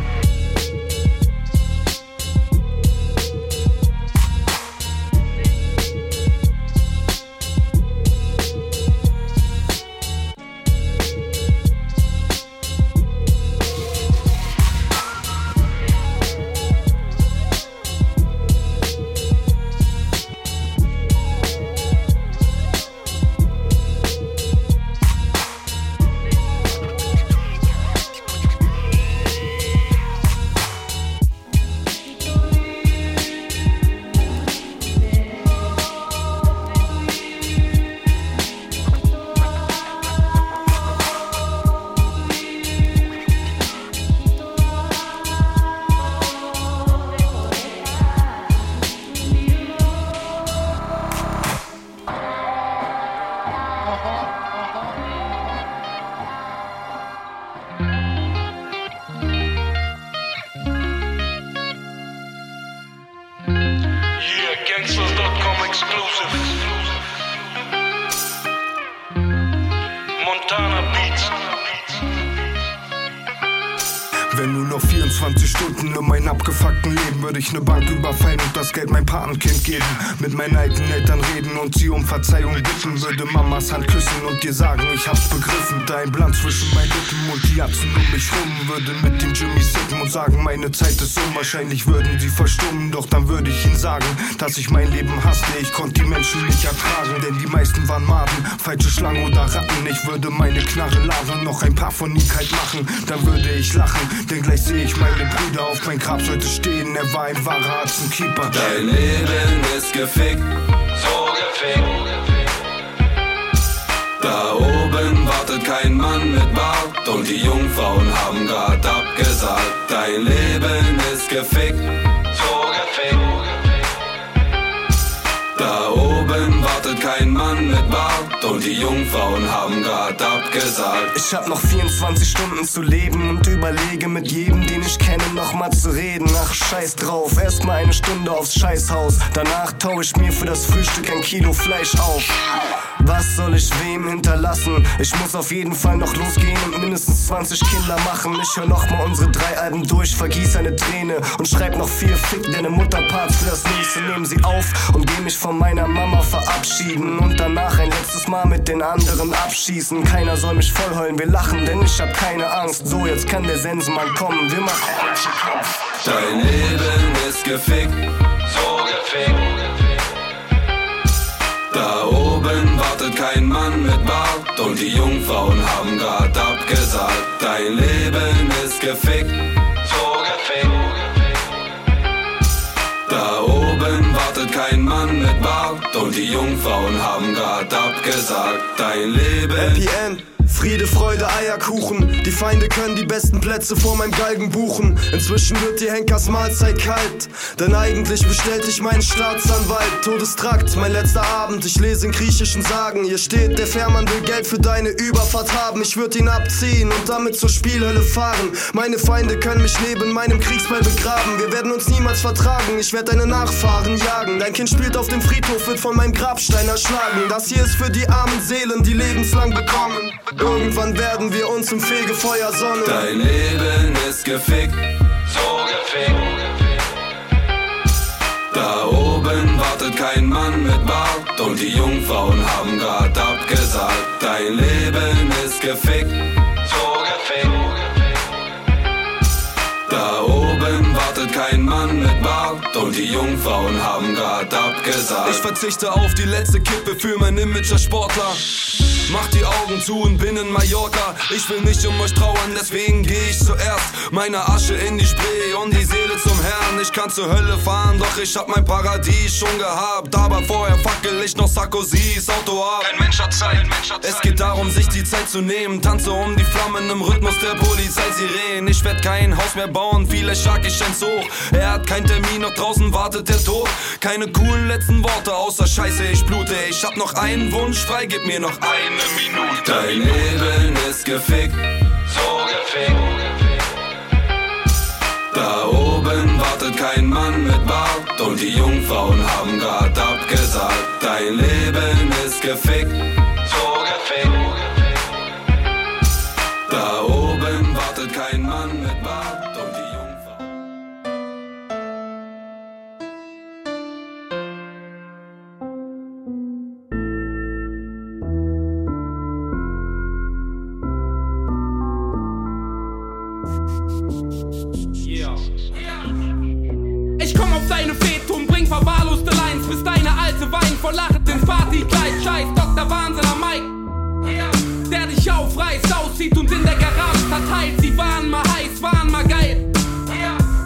Würde Mamas Hand küssen und dir sagen, ich hab's begriffen. Dein Plan zwischen meinen Lippen und die Atzen um mich rum. Würde mit dem Jimmy sippen und sagen, meine Zeit ist unwahrscheinlich. Würden sie verstummen, doch dann würde ich ihnen sagen, dass ich mein Leben hasste. Ich konnte die Menschen nicht ertragen, denn die meisten waren Maden, falsche Schlangen oder Ratten. Ich würde meine Knarre laden, noch ein paar von ihnen kalt machen. Dann würde ich lachen, denn gleich sehe ich meine Brüder auf mein Grab sollte stehen. Er war ein wahrer Keeper. Dein Leben ist gefickt, so gefickt. Da oben wartet kein Mann mit Bart und die Jungfrauen haben grad abgesagt. Dein Leben ist gefickt, so gefickt. Da oben wartet kein Mann mit Bart und die Jungfrauen haben grad abgesagt. Ich hab noch 24 Stunden zu leben und überlege mit jedem, den ich kenne, nochmal zu reden. Ach, scheiß drauf, erstmal eine Stunde aufs Scheißhaus. Danach tau ich mir für das Frühstück ein Kilo Fleisch auf. Was soll ich wem hinterlassen? Ich muss auf jeden Fall noch losgehen und mindestens 20 Kinder machen. Ich hör nochmal unsere drei Alben durch, vergieß eine Träne und schreib noch vier Fick deine Mutterparts für das nächste. Nehmen sie auf und geh mich von meiner Mama verabschieden und danach ein letztes Mal mit den anderen abschießen. Keiner soll mich vollheulen, wir lachen, denn ich hab keine Angst. So, jetzt kann der Sensenmann kommen, wir machen. Dein Leben ist gefickt, so gefickt. Da oben wartet kein Mann mit Bart und die Jungfrauen haben grad abgesagt. Dein Leben ist gefickt, so gefickt. Da oben wartet kein Mann mit Bart und die Jungfrauen haben grad abgesagt. Dein Leben. LPN. Friede, Freude, Eierkuchen. Die Feinde können die besten Plätze vor meinem Galgen buchen. Inzwischen wird die Henkers Mahlzeit kalt. Denn eigentlich bestellt ich meinen Staatsanwalt. Todestrakt, mein letzter Abend. Ich lese in griechischen Sagen. Hier steht, der Fährmann will Geld für deine Überfahrt haben. Ich würde ihn abziehen und damit zur Spielhölle fahren. Meine Feinde können mich neben meinem Kriegsball begraben. Wir werden uns niemals vertragen. Ich werde deine Nachfahren jagen. Dein Kind spielt auf dem Friedhof, wird von meinem Grabstein erschlagen. Das hier ist für die armen Seelen, die lebenslang bekommen. Irgendwann werden wir uns im Fegefeuer sonnen. Dein Leben ist gefickt, so gefickt. Da oben wartet kein Mann mit Bart und die Jungfrauen haben grad abgesagt. Dein Leben ist gefickt, so gefickt. Da oben wartet kein Mann mit Bart und die Jungfrauen haben grad abgesagt. Ich verzichte auf die letzte Kippe für mein Image als Sportler. Mach die Augen zu und bin in Mallorca. Ich will nicht um euch trauern, deswegen geh ich zuerst. Meine Asche in die Spree und die Seele zum Herrn. Ich kann zur Hölle fahren, doch ich hab mein Paradies schon gehabt. Aber vorher fackel ich noch Sarkozys Auto ab. Kein Mensch hat Zeit, Mensch hat Zeit. Es geht darum, sich die Zeit zu nehmen. Tanze um die Flammen im Rhythmus der Polizeisirenen. Ich werd kein Haus mehr bauen, vielleicht schlag ich eins hoch. Er hat kein Termin, noch draußen wartet der Tod. Keine coolen letzten Worte, außer Scheiße, ich blute. Ich hab noch einen Wunsch frei, gib mir noch eine Minute. Dein Leben ist gefickt, so gefickt. Da oben wartet kein Mann mit Bart und die Jungfrauen haben grad abgesagt. Dein Leben ist gefickt, so gefickt. Da oben komm auf deine Fete und bring verwahrloste Lines, bis deine alte Wein vor Lachen ins Partykleid. Scheiß Dr. Wahnsinn am Mike. Der dich aufreißt, auszieht und in der Garage verteilt. Sie waren mal heiß, waren mal geil.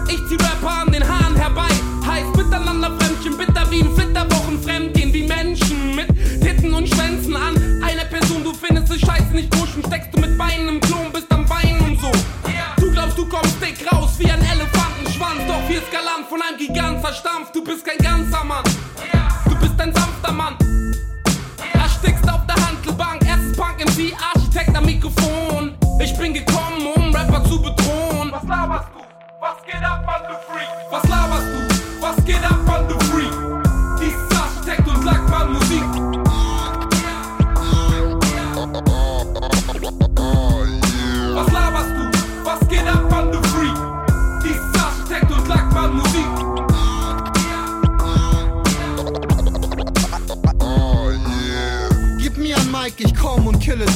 Ich zieh Rapper an den Haaren herbei. Heiß miteinander Fremdchen, bitter wie ein Flitterwochen Fremdgehen wie Menschen mit Titten und Schwänzen an. Eine Person, du findest es scheiße nicht pushen, steckst du mit Beinen im Klo ж там в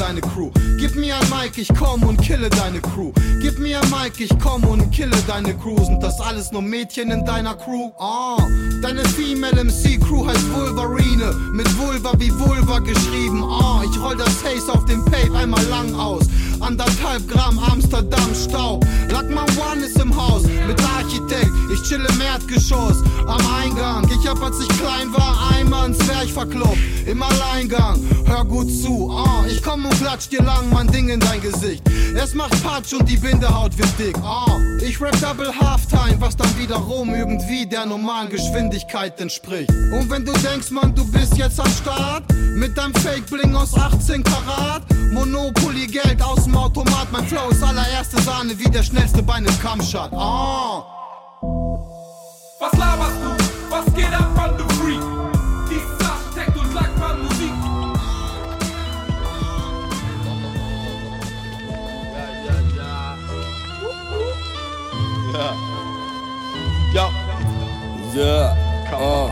deine Crew. Gib mir ein Mic, ich komm und kille deine Crew. Gib mir ein Mic, ich komm und kille deine Crew. Sind das alles nur Mädchen in deiner Crew? Ah, deine Female MC Crew heißt Wolverine. Mit Vulva wie Vulva geschrieben. Ah, ich roll das Haze auf dem Pape einmal lang aus. Anderthalb Gramm Amsterdam Staub. Lackman One ist im Haus mit Architekt. Ich chill im Erdgeschoss am Eingang. Ich hab, als ich klein war, einmal ein Zwerg verkloppt. Im Alleingang. Hör gut zu. Ah, ich komm und klatsch dir lang mein Ding in dein Gesicht. Es macht Patsch und die Bindehaut wird dick. Ah, ich rap Double Halftime, was dann wiederum irgendwie der normalen Geschwindigkeit entspricht. Und wenn du denkst, man, du bist jetzt am Start mit deinem Fake Bling aus 18 Karat, Monopoly Geld aus dem Automat, mein Flow ist allererste Sahne wie der schnellste bei einem Kampfshot. Ah. Was laberst du? Was geht ab, Mann, du Freak? Dieses Architekt und Lackmann Musik. Ja. Ja. Ja. Oh.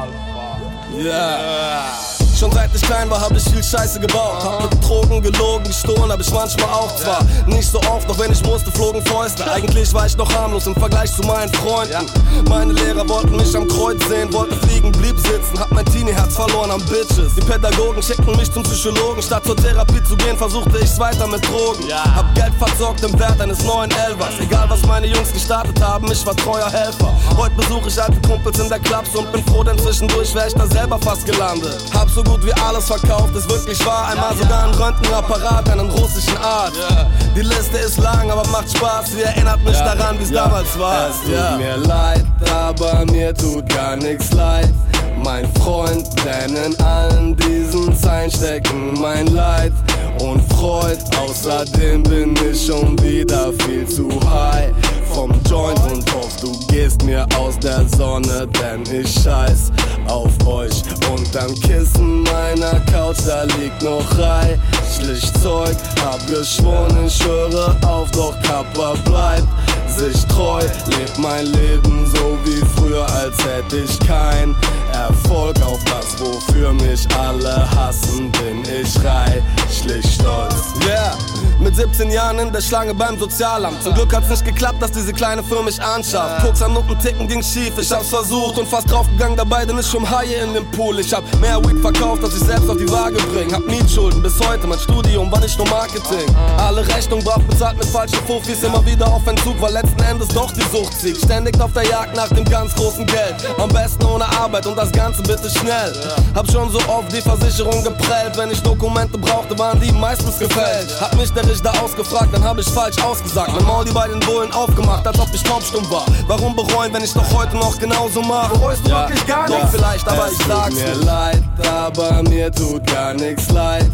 Ja. Schon seit ich klein war, hab ich viel Scheiße gebaut. Hab mit Drogen gelogen, gestohlen, hab ich manchmal auch zwar. Nicht so oft, doch wenn ich musste, flogen Fäuste. Eigentlich war ich noch harmlos im Vergleich zu meinen Freunden. Meine Lehrer wollten mich am Kreuz sehen, wollten fliegen, blieb sitzen. Hab mein Teenie-Herz verloren am Bitches. Die Pädagogen schickten mich zum Psychologen. Statt zur Therapie zu gehen, versuchte ich's weiter mit Drogen. Hab Geld versorgt im Wert eines neuen Elvers. Egal was meine Jungs gestartet haben, ich war treuer Helfer. Heute besuche ich alte Kumpels in der Clubs und bin froh, denn zwischendurch wär ich da selber fast gelandet. Hab so gut wie alles verkauft, ist wirklich wahr. Einmal sogar ein Röntgenapparat, einen russischen Arzt. Die Liste ist lang, aber macht Spaß. Sie erinnert mich daran, wie's damals war. Es tut mir leid, aber mir tut gar nichts leid. Mein Freund, denn in allen diesen Zeilen stecken mein Leid und Freud. Außerdem bin ich schon wieder viel zu high vom Joint und hoff, du gehst mir aus der Sonne, denn ich scheiß auf euch. Unterm Kissen meiner Couch, da liegt noch reichlich Zeug. Hab geschworen, ich höre auf, doch Kappa bleibt sich treu. Lebt mein Leben so wie früher, als hätte ich kein Erfolg auf das, wofür mich alle hassen, bin ich reichlich stolz. Yeah, mit 17 Jahren in der Schlange beim Sozialamt. Zum Glück hat's nicht geklappt, dass diese kleine Firma mich anschafft. Koks an und Ticken ging schief, ich hab's versucht und fast draufgegangen dabei, denn ich schon Haie in dem Pool. Ich hab mehr Weed verkauft, als ich selbst auf die Waage bring. Hab Mietschulden bis heute, mein Studium war nicht nur Marketing. Alle Rechnungen brav bezahlt mit falschen Fufis, immer wieder auf Entzug, weil letzten Endes doch die Sucht siegt. Ständig auf der Jagd nach dem ganz großen Geld. Am besten ohne Arbeit und das Ganze bitte schnell. Hab schon so oft die Versicherung geprellt. Wenn ich Dokumente brauchte, waren die meistens gefällt. Hat mich der Richter ausgefragt, dann hab ich falsch ausgesagt. Mein Maul die bei den Bullen aufgemacht, als ob ich taubstumm war. Warum bereuen, wenn ich doch heute noch genauso mach? Bereust du wirklich gar nichts? Vielleicht, aber ich sag's mir leid, aber mir tut gar nichts leid.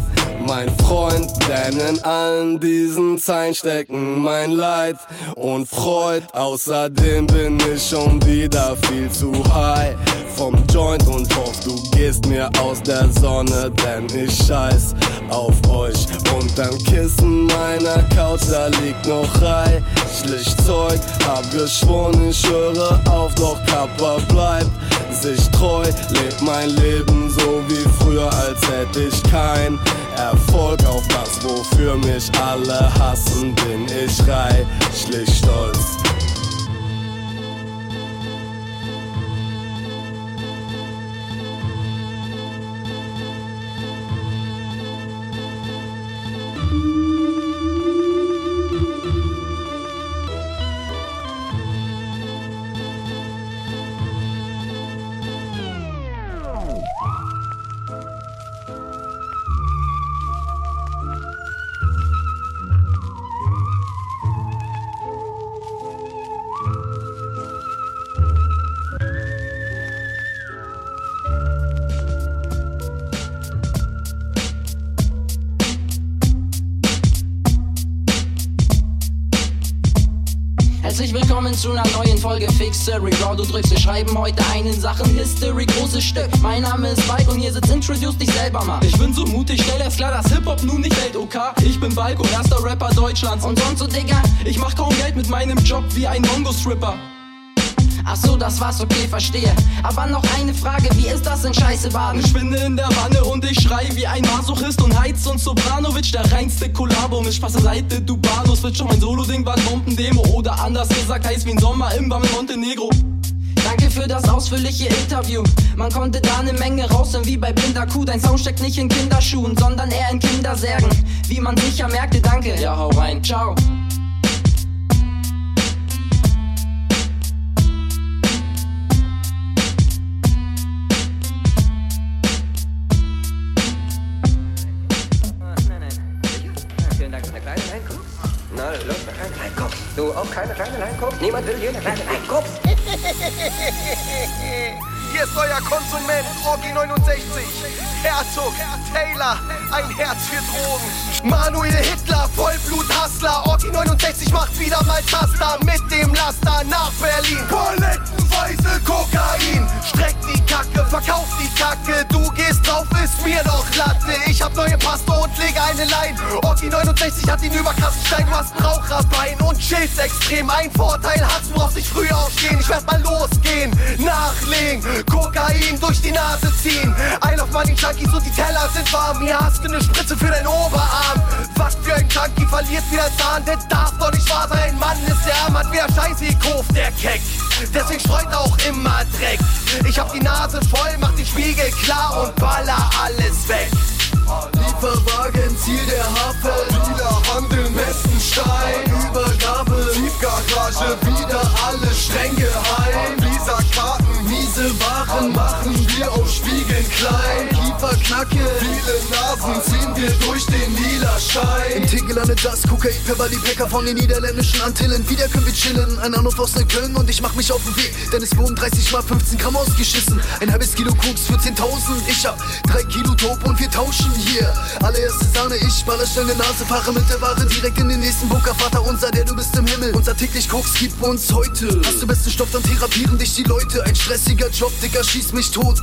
Mein Freund, denn in allen diesen Zeilen stecken mein Leid und Freud. Außerdem bin ich schon wieder viel zu high vom Joint und hoff, du gehst mir aus der Sonne, denn ich scheiß auf euch. Unterm Kissen meiner Couch, da liegt noch reichlich Zeug. Hab geschworen, ich höre auf, doch Kappa bleibt sich treu. Lebt mein Leben so wie früher, als hätte ich kein Erfolg auf das, wofür mich alle hassen, bin ich reichlich stolz. Fixery. Bro, du drückst, wir schreiben heute einen Sachen History, großes Stück. Mein Name ist Mike und hier sitzt Introduce dich selber mal. Ich bin so mutig, stell es klar, dass Hip-Hop nun nicht hält, OK? Ich bin Balko, erster Rapper Deutschlands. Und sonst so, Digga? Ich mach kaum Geld mit meinem Job wie ein Mongo-Stripper. Ach so, das war's, okay, verstehe. Aber noch eine Frage, wie ist das in Scheiße baden? Ich bin in der Wanne und ich schrei wie ein Masochist und Heiz und Sopranovic, der reinste Kollabo. Mit Spaß Seite, du Bahnhof, wird schon mein Solo-Ding, war Bomben-Demo. Oder anders gesagt, heiß wie ein Sommer im Warmen Montenegro. Danke für das ausführliche Interview. Man konnte da eine Menge raushören, wie bei Blinder Kuh. Dein Sound steckt nicht in Kinderschuhen, sondern eher in Kindersärgen. Wie man sicher merkte, danke. Ja, hau rein, ciao. Keine kleine Leinkopf? Niemand will hier eine kleine Leinkopf? Hier ist euer Konsument, Orgi 69. Herzog, Taylor, ein Herz für Drogen. Manuel Hitler, Vollblut-Hustler. Orgi 69 macht wieder mal Taster mit dem Laster nach Berlin. Palettenweise Kokain. Streck die Kacke, verkauf die Kacke. Du gehst drauf, ist mir doch Latte. Ich hab neue Pasta und lege eine Line. Orgi 69 hat ihn überkrassen Stein. Du hast ein Raucherbein und chillst extrem. Ein Vorteil hast, du brauchst nicht früh aufstehen. Ich werd mal losgehen, nachlegen. Kokain durch die Nase ziehen. Ein auf Money Junkies und die Teller sind warm. Hier hast du eine Spritze für deinen Oberarm. Was für ein Junkie verliert wieder Zahn. Das darf doch nicht wahr sein. Mann ist der Arm, hat wieder Scheiße gekauft, der Keck. Deswegen streut auch immer Dreck. Ich hab die Nase voll, mach den Spiegel klar und baller alles weg. Lieferwagen, Ziel der Hafen. Dealer, Handel, Messen, Stein. Übergabe, Tiefgarage, wieder alle streng geheim. Visa-Karten, miese Waren machen wir auf Spiegeln klein. Kieferknacke, viele Nasen ziehen wir durch den lila. Im Tegel landet das Kokain per Packer von den niederländischen Antillen. Wieder können wir chillen, ein Anruf aus Neukölln und ich mach mich auf den Weg. Denn es wurden 30 mal 15 Gramm ausgeschissen. Ein halbes Kilo Koks für 10.000. Ich hab 3 Kilo Dope und wir tauschen hier. Allererste Sahne, ich baller schnell eine Nase, fahre mit der Ware direkt in den nächsten Bunker. Vater unser, der du bist im Himmel. Unser täglich Koks gibt uns heute. Hast du besten Stoff, dann therapieren dich die Leute. Ein stressiger Job, Digga, schieß mich tot.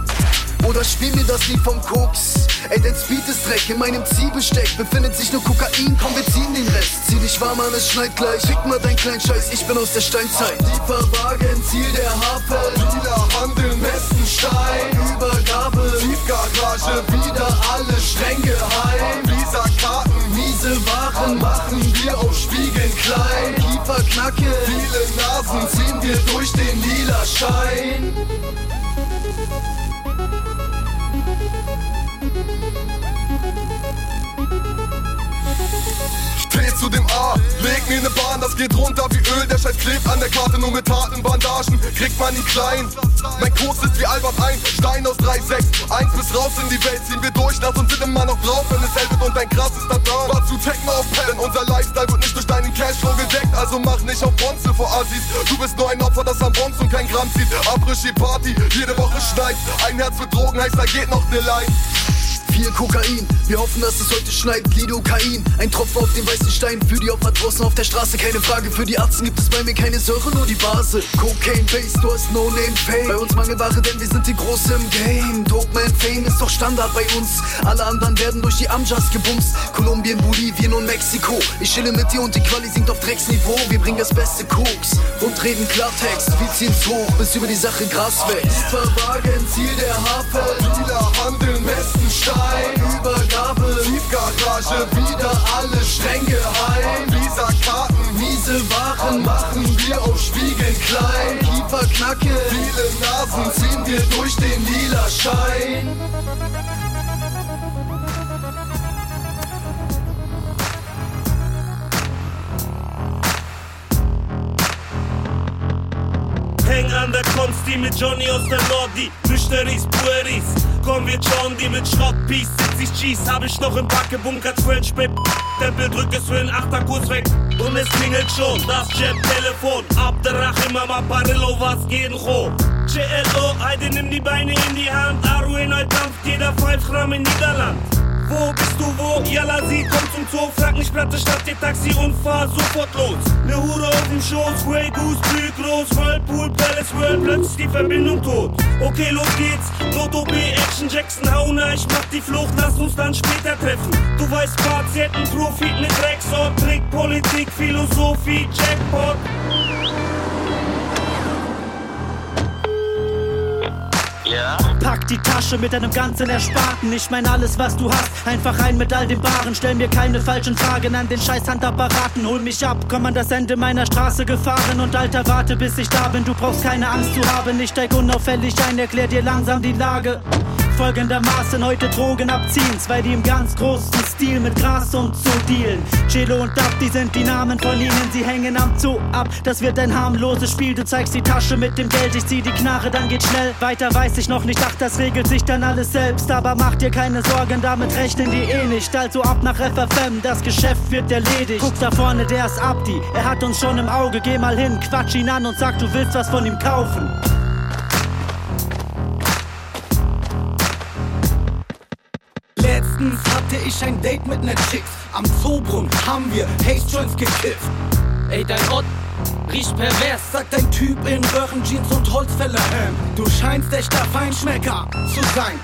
Oder spiel mir das Lied vom Koks. Ey, dein Speed ist Dreck, in meinem Zielbesteck befindet sich nur Kokain, komm, wir ziehen den Rest. Zieh dich warm an, es schneit gleich. Fick mal dein kleinen Scheiß, ich bin aus der Steinzeit. Lieferwagen, Ziel der Hafen. Dealer, Handel, Messen, Stein. Übergabe, Tiefgarage, wieder alle streng geheim. Visa-Karten, miese Waren machen wir auf Spiegeln klein. Kieferknacke, viele Nasen ziehen wir durch den lila Schein. A, leg mir ne Bahn, das geht runter wie Öl, der Scheiß klebt an der Karte, nur mit Taten, Bandagen, kriegt man ihn klein. Mein Kurs ist wie Albert ein, Stein aus 3,6, eins bis raus in die Welt, ziehen wir durch, das und sind immer noch drauf, wenn es wird und dein Krass ist. War zu Techno auf Pen, unser Lifestyle wird nicht durch deinen Cashflow gedeckt, also mach nicht auf Bronze vor Assis. Du bist nur ein Opfer, das am Bronze und kein Gramm zieht. Abrischi Party, jede Woche schneit, ein Herz für Drogen heißt, da geht noch ne Line. Viel Kokain, wir hoffen, dass es heute schneit. Lidocain, ein Tropfen auf den weißen Stein. Für die Opfer draußen auf der Straße, keine Frage. Für die Arzten gibt es bei mir keine Säure, nur die Base. Cocaine Base, du hast No Name Fame. Bei uns Mangelware, denn wir sind die Große im Game. Dope Man Fame ist doch Standard bei uns. Alle anderen werden durch die Amjas gebumst. Kolumbien, Bolivien und Mexiko. Ich chille mit dir und die Quali singt auf Drecksniveau. Wir bringen das beste Koks und reden Klartext. Wir ziehen's hoch, bis über die Sache Gras wächst. Verwagen, Ziel der Hafen. Dealer, Handel, Messen, Stein. Übergabe, Tiefgarage, wieder alle streng geheim. Visa-Karten, miese Waren machen wir auf Spiegeln klein. Kieferknacke, viele Nasen ziehen wir durch den lila Schein. Häng an der Konsti mit Johnny aus der Lordi. Nüchteris, Pueris. Komm, wir die mit Schrottpiece. Sitz ich Cheese, hab ich noch im Backe, Bunker 12 Spät. Tempel drück es für den Achterkurs weg. Und es klingelt schon, das Jet-Telefon. Abderrachim am Apparillo, was geht ho? JLO, Heide, nimm die Beine in die Hand. Arwin, heute dampft jeder 5 Gramm in Niederland. Wo bist du wo? Yalla, sie kommt zum Zoo. Frag nicht Platte, schnapp dir Taxi und fahr sofort los. Ne Hure auf dem Schoß, Grey Goose, Blue groß, Whirlpool, Palace World, plötzlich die Verbindung tot. Okay, los geht's. Not OP, Action, Jackson, Hauna, ich mach die Flucht, lass uns dann später treffen. Du weißt, Patienten, Profit mit Drecksort, Trick, Politik, Philosophie, Jackpot. Pack die Tasche mit deinem ganzen Ersparten. Ich mein alles, was du hast, einfach rein mit all dem Waren. Stell mir keine falschen Fragen an den scheiß Handapparaten. Hol mich ab, komm an das Ende meiner Straße gefahren. Und Alter, warte bis ich da bin. Du brauchst keine Angst zu haben. Ich steig unauffällig ein, erklär dir langsam die Lage folgendermaßen heute Drogen abziehen. Zwei, die im ganz großen Stil mit Gras und so dealen. Cello und Dab, die sind die Namen von ihnen, sie hängen am Zoo ab. Das wird ein harmloses Spiel, du zeigst die Tasche mit dem Geld, ich zieh die Knarre, dann geht schnell. Weiter weiß ich noch nicht, ach, das regelt sich dann alles selbst. Aber mach dir keine Sorgen, damit rechnen die eh nicht. Also ab nach FFM, das Geschäft wird erledigt. Guck da vorne, der ist Abdi, er hat uns schon im Auge, geh mal hin, quatsch ihn an und sag, du willst was von ihm kaufen. Letztens hatte ich ein Date mit ner Chick. Am Zoobrunnen haben wir Haze Joints gekifft. Ey, dein Ort riecht pervers. Sagt ein Typ in Röhrenjeans und Holzfällerhelm. Du scheinst echter Feinschmecker zu sein.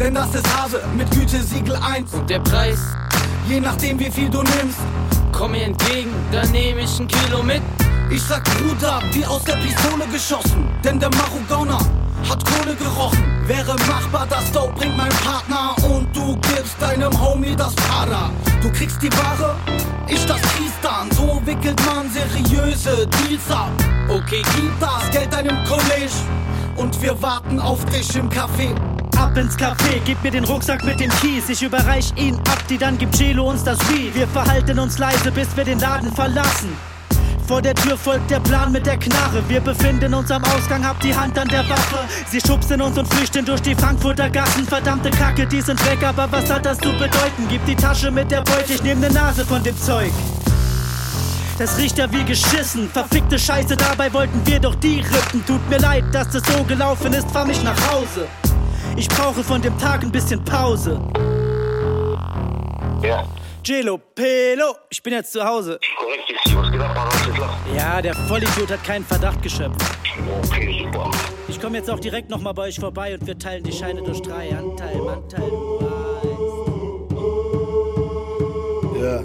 Denn das ist Hase mit Gütesiegel 1. Und der Preis? Je nachdem wie viel du nimmst. Komm mir entgegen, dann nehme ich ein Kilo mit. Ich sag Bruder, wie aus der Pistole geschossen. Denn der Marokkaner hat Kohle gerochen. Wäre machbar, das Dope bringt mein Partner und du gibst deinem Homie das Para. Du kriegst die Ware, ich das Tristan. So wickelt man seriöse Deals ab. Okay, gib das Geld deinem College und wir warten auf dich im Café. Ab ins Café, gib mir den Rucksack mit dem Kies. Ich überreich ihn ab, die dann gibt Chelo uns das Weed. Wir verhalten uns leise, bis wir den Laden verlassen. Vor der Tür folgt der Plan mit der Knarre. Wir befinden uns am Ausgang, hab die Hand an der Waffe. Sie schubsen uns und flüchten durch die Frankfurter Gassen. Verdammte Kacke, die sind weg, aber was hat das zu bedeuten? Gib die Tasche mit der Beute, ich nehm ne Nase von dem Zeug. Das riecht ja wie geschissen. Verfickte Scheiße, dabei wollten wir doch die rippen. Tut mir leid, dass das so gelaufen ist, fahr mich nach Hause. Ich brauche von dem Tag ein bisschen Pause. Ja. Gelo, Pelo, ich bin jetzt zu Hause. Korrekt, ist was? Alles klar? Ja, der Vollidiot hat keinen Verdacht geschöpft. Okay, super. Ich komme jetzt auch direkt nochmal bei euch vorbei und wir teilen die Scheine durch drei. Anteil, Anteil. Ja.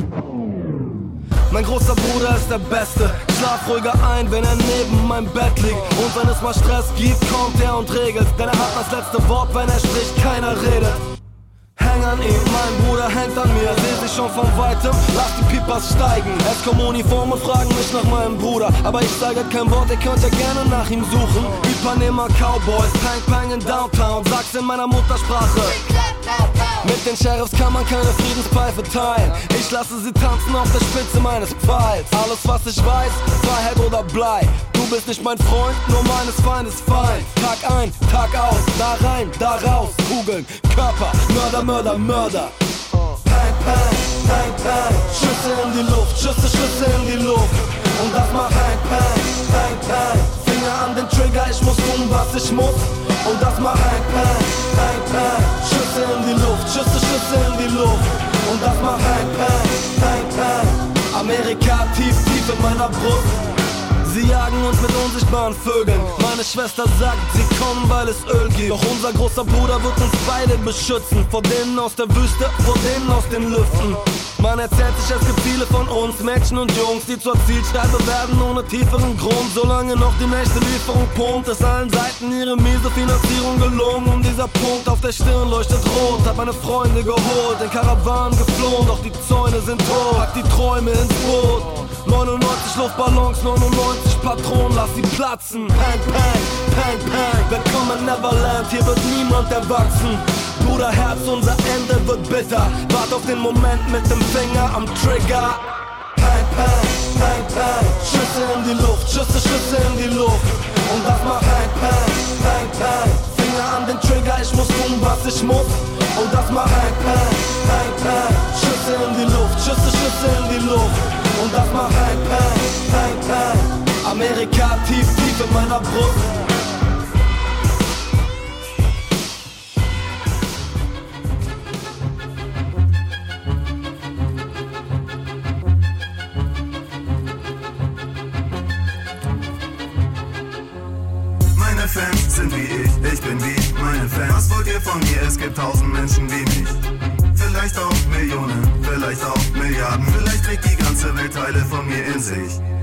Mein großer Bruder ist der Beste. Schlaf ruhiger ein, wenn er neben meinem Bett liegt. Und wenn es mal Stress gibt, kommt er und regelt. Denn er hat das letzte Wort, wenn er spricht, keiner redet. Häng an ihm, mein Bruder hängt an mir, seh sich schon von weitem, lass die Pipas steigen. Es kommen Uniformen und fragen mich nach meinem Bruder, aber ich sage kein Wort, ihr könnt ja gerne nach ihm suchen. Ipanema Cowboys, Pang Pang in Downtown, sag's in meiner Muttersprache. Mit den Sheriffs kann man keine Friedenspfeife teilen. Ich lasse sie tanzen auf der Spitze meines Pfeils. Alles was ich weiß, Freiheit oder Blei. Du bist nicht mein Freund, nur meines Feindes Feind. Tag ein, Tag aus, da rein, da raus. Kugeln, Körper, Mörder, Mörder, Mörder. Pang, pang, pang, pang. Schüsse in die Luft, Schüsse, Schüsse in die Luft. Und das macht Pang, pang, pang, pang. Finger an den Trigger, ich muss tun, was ich muss. Und das macht Pang, pang, pang, pang. Schüsse in die Luft, Schüsse, Schüsse in die Luft. Und das macht Pang, pang, pang, pang. Amerika tief, tief in meiner Brust. Sie jagen uns mit unsichtbaren Vögeln. Meine Schwester sagt, sie kommen, weil es Öl gibt. Doch unser großer Bruder wird uns beide beschützen. Vor denen aus der Wüste, vor denen aus den Lüften. Man erzählt sich, es gibt viele von uns, Mädchen und Jungs, die zur Zielscheibe werden ohne tieferen Grund. Solange noch die nächste Lieferung pumpt, ist allen Seiten ihre miese Finanzierung gelungen. Und dieser Punkt auf der Stirn leuchtet rot. Hab meine Freunde geholt, in Karawanen geflohen, doch die Zäune sind tot. Pack die Träume ins Boot. 99 Luftballons, 99 Patronen, lass sie platzen. Pang, pang, pang, pang. Willkommen Neverland, hier wird niemand erwachsen. Bruder, Herz, unser Ende wird bitter. Wart auf den Moment mit dem Finger am Trigger. Pang, pang, pang, pang. Schüsse in die Luft, Schüsse, Schüsse in die Luft. Und das macht Pang, pang, pang, pang. Finger an den Trigger, ich muss tun, was ich muss. Und das macht Pang, pang, pang, pang. Schüsse in die Luft, Schüsse, Schüsse in die Luft. Und das macht Pang, pang, pang, pang. Amerika tief, tief in meiner Brust. Fans sind wie ich, ich bin wie meine Fans. Was wollt ihr von mir? Es gibt tausend Menschen wie mich. Vielleicht auch Millionen, vielleicht auch Milliarden. Vielleicht trägt die ganze Welt Teile von mir in sich.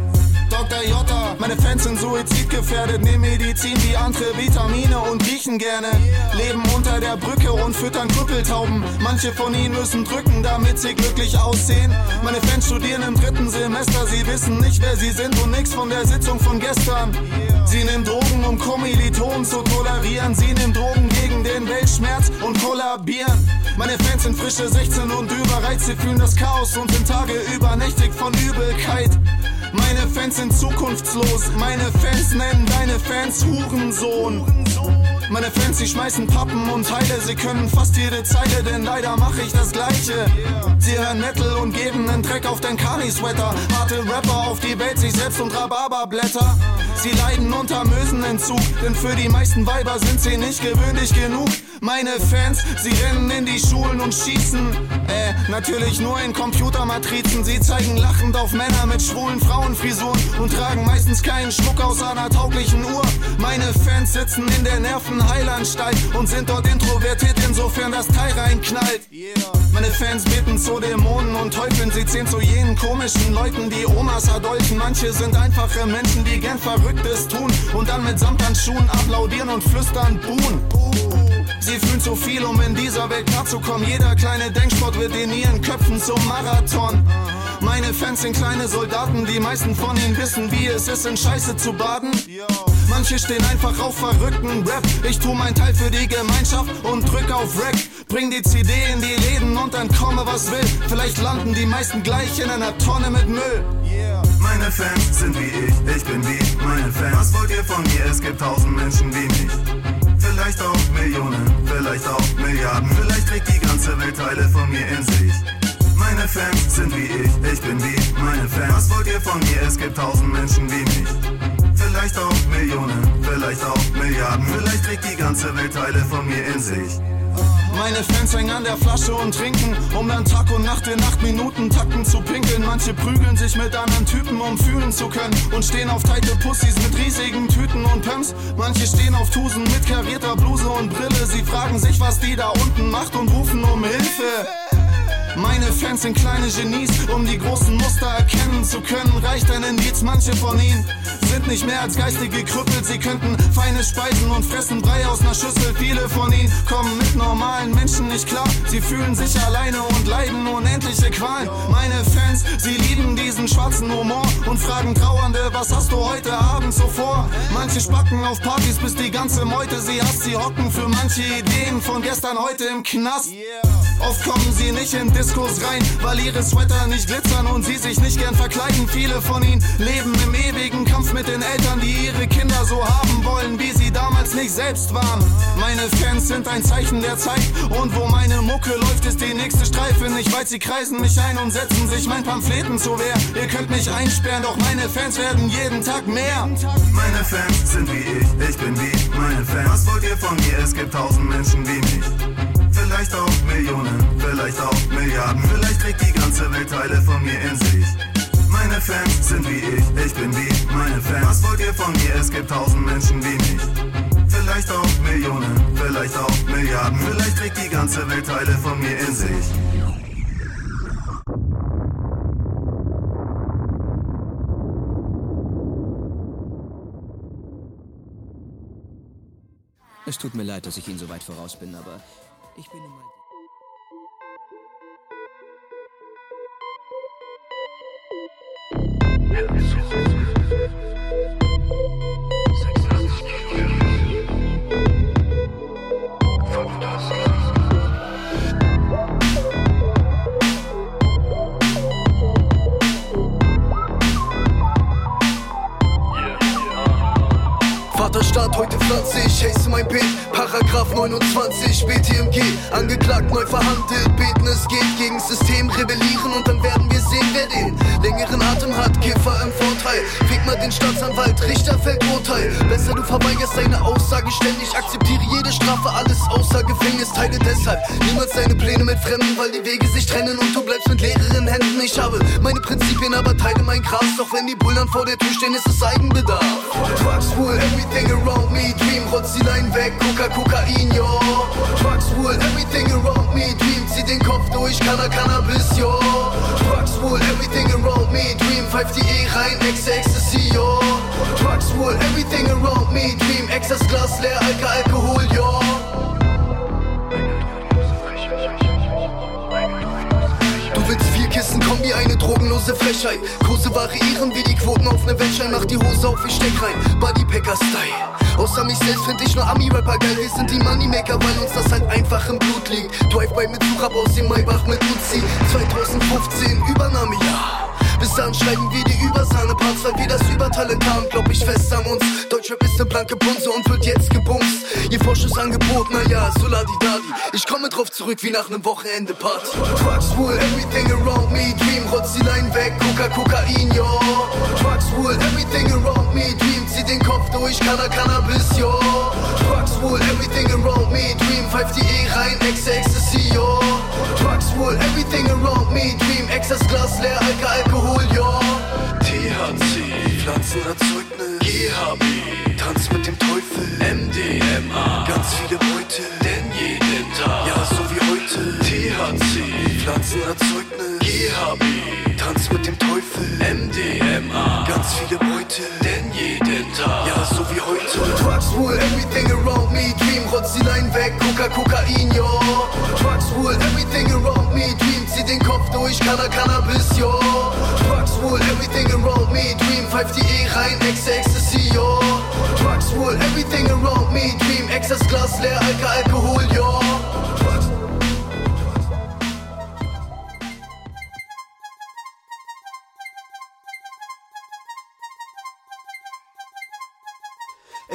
Dr. J. Meine Fans sind suizidgefährdet, nehmen Medizin wie andere Vitamine und riechen gerne. Leben unter der Brücke und füttern Krüppeltauben. Manche von ihnen müssen drücken, damit sie glücklich aussehen. Meine Fans studieren im dritten Semester, sie wissen nicht, wer sie sind und nix von der Sitzung von gestern. Sie nehmen Drogen, um Kommilitonen zu tolerieren. Sie nehmen Drogen gegen den Weltschmerz und kollabieren. Meine Fans sind frische 16 und überreizt, sie fühlen das Chaos und sind Tage übernächtig von Übelkeit. Meine Fans sind zukunftslos, meine Fans nennen deine Fans Hurensohn. Meine Fans, sie schmeißen Pappen und Teile, sie können fast jede Zeile, denn leider mache ich das Gleiche. Sie hören Metal und geben nen Dreck auf dein Kani-Sweater. Harte Rapper auf die Welt, sich selbst und Rhabarberblätter. Sie leiden unter Mösenentzug, denn für die meisten Weiber sind sie nicht gewöhnlich genug. Meine Fans, sie rennen in die Schulen und schießen. Äh, natürlich nur in Computermatrizen. Sie zeigen lachend auf Männer mit schwulen Frauenfrisuren und tragen meistens keinen Schmuck aus einer tauglichen Uhr. Meine Fans sitzen in der Nervenheilanstalt und sind dort introvertiert, insofern das Teil reinknallt. Meine Fans beten zu Dämonen und Teufeln, sie zählen zu jenen komischen Leuten, die Omas erdolchen. Manche sind einfache Menschen, die gern Verrücktes tun und dann mit Samthandschuhen applaudieren und flüstern Buhn. Sie fühlen zu viel, um in dieser Welt klarzukommen. Jeder kleine Denksport wird in ihren Köpfen zum Marathon. Meine Fans sind kleine Soldaten, die meisten von ihnen wissen, wie es ist, in Scheiße zu baden. Manche stehen einfach auf verrückten Rap. Ich tu mein Teil für die Gemeinschaft und drück auf Rack. Bring die CD in die Läden und dann komme was will. Vielleicht landen die meisten gleich in einer Tonne mit Müll. Meine Fans sind wie ich, ich bin wie meine Fans. Was wollt ihr von mir? Es gibt tausend Menschen wie mich. Vielleicht auch Millionen, vielleicht auch Milliarden. Vielleicht trägt die ganze Welt Teile von mir in sich. Meine Fans sind wie ich, ich bin wie meine Fans. Was wollt ihr von mir? Es gibt tausend Menschen wie mich. Vielleicht auch Millionen, vielleicht auch Milliarden. Vielleicht trägt die ganze Welt Teile von mir in sich. Meine Fans hängen an der Flasche und trinken, um dann Tag und Nacht in acht Minuten Takten zu pinkeln. Manche prügeln sich mit anderen Typen, um fühlen zu können. Und stehen auf teite Pussys mit riesigen Tüten und Pumps. Manche stehen auf Tusen mit karierter Bluse und Brille. Sie fragen sich, was die da unten macht und rufen um Hilfe. Meine Fans sind kleine Genies, um die großen Muster erkennen zu können. Reicht ein Indiz, manche von ihnen sind nicht mehr als geistig gekrüppelt. Sie könnten feine Speisen und fressen Brei aus einer Schüssel. Viele von ihnen kommen mit normalen Menschen nicht klar. Sie fühlen sich alleine und leiden unendliche Qualen. Meine Fans, sie lieben diesen schwarzen Humor und fragen Trauernde, was hast du heute Abend so vor? Manche spacken auf Partys, bis die ganze Meute sie hasst. Sie hocken für manche Ideen von gestern heute im Knast. Oft kommen sie nicht in Diskos rein, weil ihre Sweater nicht glitzern und sie sich nicht gern verkleiden. Viele von ihnen leben im ewigen Kampf mit den Eltern, die ihre Kinder so haben wollen, wie sie damals nicht selbst waren. Meine Fans sind ein Zeichen der Zeit und wo meine Mucke läuft, ist die nächste Streife nicht weit. Sie kreisen mich ein und setzen sich mein Pamphleten zu Wehr. Ihr könnt mich einsperren, doch meine Fans werden jeden Tag mehr. Meine Fans sind wie ich, ich bin wie meine Fans. Was wollt ihr von mir? Es gibt tausend Menschen wie mich. Vielleicht auch Millionen, vielleicht auch Milliarden. Vielleicht trägt die ganze Welt Teile von mir in sich. Meine Fans sind wie ich, ich bin wie meine Fans. Was wollt ihr von mir? Es gibt tausend Menschen wie mich. Vielleicht auch Millionen, vielleicht auch Milliarden. Vielleicht trägt die ganze Welt Teile von mir in sich. Es tut mir leid, dass ich Ihnen so weit voraus bin, aber ich bin nun mal. Vaterstaat, heute pflanze ich in mein Beet. Paragraph 29, BTMG. Angeklagt, neu verhandelt, beten es geht. Gegen System rebellieren und dann werden wir sehen, wer den längeren Atem hat. Kiffer im Vorteil. Fick mal den Staatsanwalt, Richter fällt Urteil. Besser du verweigerst deine Aussage ständig. Akzeptiere jede Strafe, alles außer Gefängnis. Teile deshalb niemals deine Pläne mit Fremden, weil die Wege sich trennen und du bleibst mit leeren Händen. Ich habe meine Prinzipien, aber teile mein Gras. Doch wenn die Bullen vor der Tür stehen, ist es Eigenbedarf. Drugs wohl everything around me. Dream, rotz die Leinen weg. Coca, Kokain, yo. Drugs wohl everything around me Dream, zieh den Kopf durch, kann er Cannabis, yo Drugs wohl, everything around me Dream, pfeift die E rein, Ex Ecstasy, yo Drugs wohl, everything around me Dream, Ex das Glas leer, Alka, Alkohol, yo Kombi, eine drogenlose Frechheit. Kurse variieren wie die Quoten auf ne Wettschein Mach die Hose auf, ich steck rein, Bodypacker-Style Außer mich selbst find ich nur Ami-Rapper geil. Wir sind die Moneymaker, weil uns das halt einfach im Blut liegt. Drive-by mit Suchab aus dem Maybach mit Uzi. 2015, Übernahmejahr bis dann schreiben wir die Übersahne-Parts, weil wir das Übertalent haben, glaub ich fest an uns. Deutschrap ist ne blanke Bunse und wird jetzt gebumst. Ihr Vorschussangebot, naja, so ladi-dadi. Ich komme drauf zurück wie nach nem Wochenende Party. Drugs wohl, everything around me, Dream, rotz die Line weg, Coca, Kokain, yo. Drugs wohl, everything around me, Dream, zieh den Kopf durch, Canna, Cannabis, yo. Drugs wohl, everything around me, Dream, pfeift die E rein, Ex, Ecstasy, yo. Drugs wohl, everything around me, Dream, Ex das Glas leer, Alka, Alkohol, yo. THC, Pflanzenerzeugnis, GHB, Tanz mit dem Teufel, MDMA, ganz viele Beute, denn jeden ja so wie heute. THC, Pflanzenerzeugnis, GHB, Tanz mit dem Teufel, MDMA, ganz viele Beute, denn jeden Tag, ja so wie heute. Drugs wohl, everything around me, Dream, rotz die Line weg, Coca, Kokain, yo. Drugs wohl, everything around me, Dream, zieh den Kopf durch, Canna, Cannabis, yo. Drugs wohl, everything around me, Dream, pfeift die E rein, Ex, Ecstasy, yo. Drugs wohl, everything around me, Dream, Ex das Glas leer, Alka, Alkohol, yo.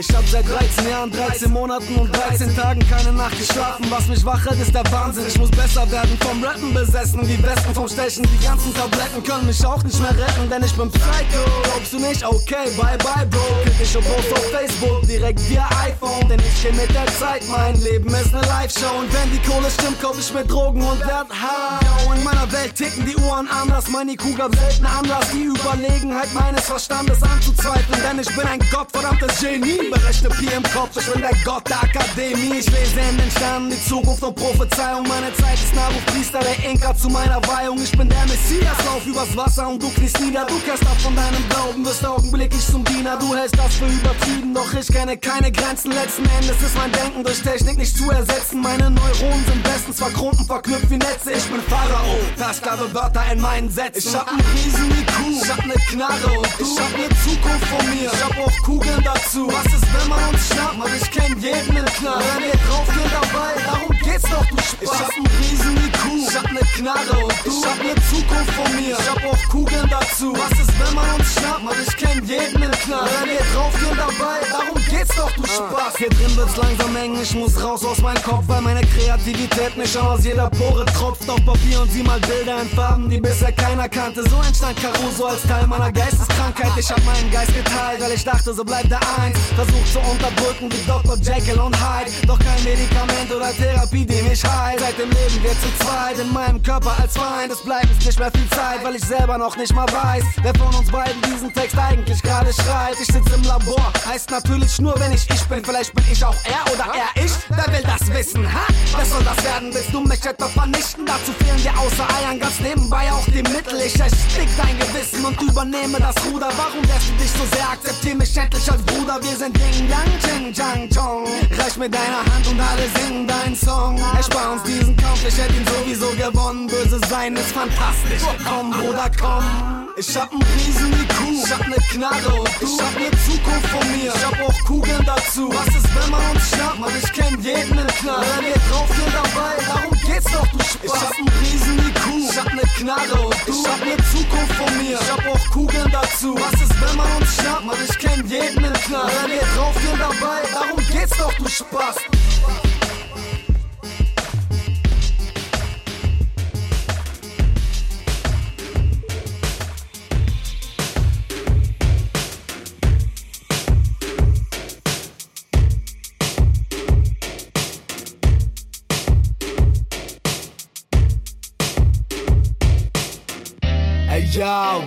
Ich hab seit 13 Jahren, 13 Monaten und 13 Tagen keine Nacht geschlafen. Was mich wach hält, ist der Wahnsinn. Ich muss besser werden, vom Rappen besessen. Die Besten vom Stechen, die ganzen Tabletten können mich auch nicht mehr retten, denn ich bin Psycho. Glaubst du nicht? Okay, bye bye, Bro. Krieg ich schon Post auf Facebook, direkt via iPhone. Denn ich geh mit der Zeit, mein Leben ist ne Live-Show. Und wenn die Kohle stimmt, kauf ich mir Drogen und werd high. In meiner Welt ticken die Uhren anders. Meine Kuh gab selten Anlass, die Überlegenheit meines Verstandes anzuzweifeln. Denn ich bin ein gottverdammtes Genie. Berechne Pi im Kopf, ich bin der Gott der Akademie. Ich lese in den Sternen die Zukunft und Prophezeiung. Meine Zeit ist Nabuchpriester, der Inka zu meiner Weihung. Ich bin der Messias, lauf übers Wasser und du kniest nieder. Du kehrst ab von deinem Glauben, wirst augenblicklich zum Diener. Du hältst das für übertrieben, doch ich kenne keine Grenzen. Letzten Endes ist mein Denken durch Technik nicht zu ersetzen. Meine Neuronen sind bestens verkrumpfen, verknüpft wie Netze. Ich bin Pharao, versklave Wörter in meinen Sätzen. Ich hab einen riesen IQ, ich hab ne Knarre und du. Ich hab ne Zukunft von mir, ich hab auch Kugeln dazu. Was ist, wenn man uns schnappt? Man, ich kenn jeden im Knall. Wenn wir draufgehen dabei, darum geht's doch, du Spaß. Ich hab einen riesen IQ, ich hab ne Knarre und du. Ich hab ne Zukunft von mir, ich hab auch Kugeln dazu. Was ist, wenn man uns schnappt? Man, ich kenn jeden im Knall. Wenn wir draufgehen dabei, darum geht's doch, du Spaß. Hier drin wird's langsam eng, ich muss raus aus meinem Kopf, weil meine Kreativität mich schon aus jeder Pore tropft. Auf Papier und sieh mal Bilder in Farben, die bisher keiner kannte. So entstand Caruso als Teil meiner Geisteskrankheit. Ich hab meinen Geist geteilt, weil ich dachte, so bleibt er eins. Versucht zu unterdrücken wie Dr. Jekyll und Hyde. Doch kein Medikament oder Therapie, die mich heilt. Seit dem Leben wir zu zweit in meinem Körper als Feind. Es bleibt nicht mehr viel Zeit, weil ich selber noch nicht mal weiß, wer von uns beiden diesen Text eigentlich gerade schreibt. Ich sitze im Labor, heißt natürlich nur, wenn ich ich bin. Vielleicht bin ich auch er oder er ich. Wer will das wissen? Ha? Was soll das werden? Willst du mich etwa vernichten? Dazu fehlen dir außer Eiern ganz nebenbei auch die Mittel. Ich erstick dein Gewissen und übernehme das Ruder. Warum lässt du dich so sehr? Akzeptier mich endlich als Bruder. Wir sind Ding Yang Ching Chang Chong. Reich mir deine Hand und alle singen deinen Song. Erspar uns diesen Kampf, ich hätte ihn sowieso gewonnen. Böse sein ist fantastisch. Komm, Bruder, komm. Ich hab einen riesen IQ, ich hab ne Knarre und du. Ich hab ne Zukunft von mir, ich hab auch Kugeln dazu. Was ist, wenn man uns schnappt? Man, ich kenn jeden im Knall. Wenn wir draufgehen dabei, darum geht's doch, du Spaß. Ich hab einen riesen IQ, ich hab ne Knarre und du. Ich hab ne Zukunft von mir, ich hab auch Kugeln dazu. Was ist, wenn man uns schnappt? Man, ich kenn jeden im Knall. Wenn wir draufgehen dabei, darum geht's doch, du Spaß.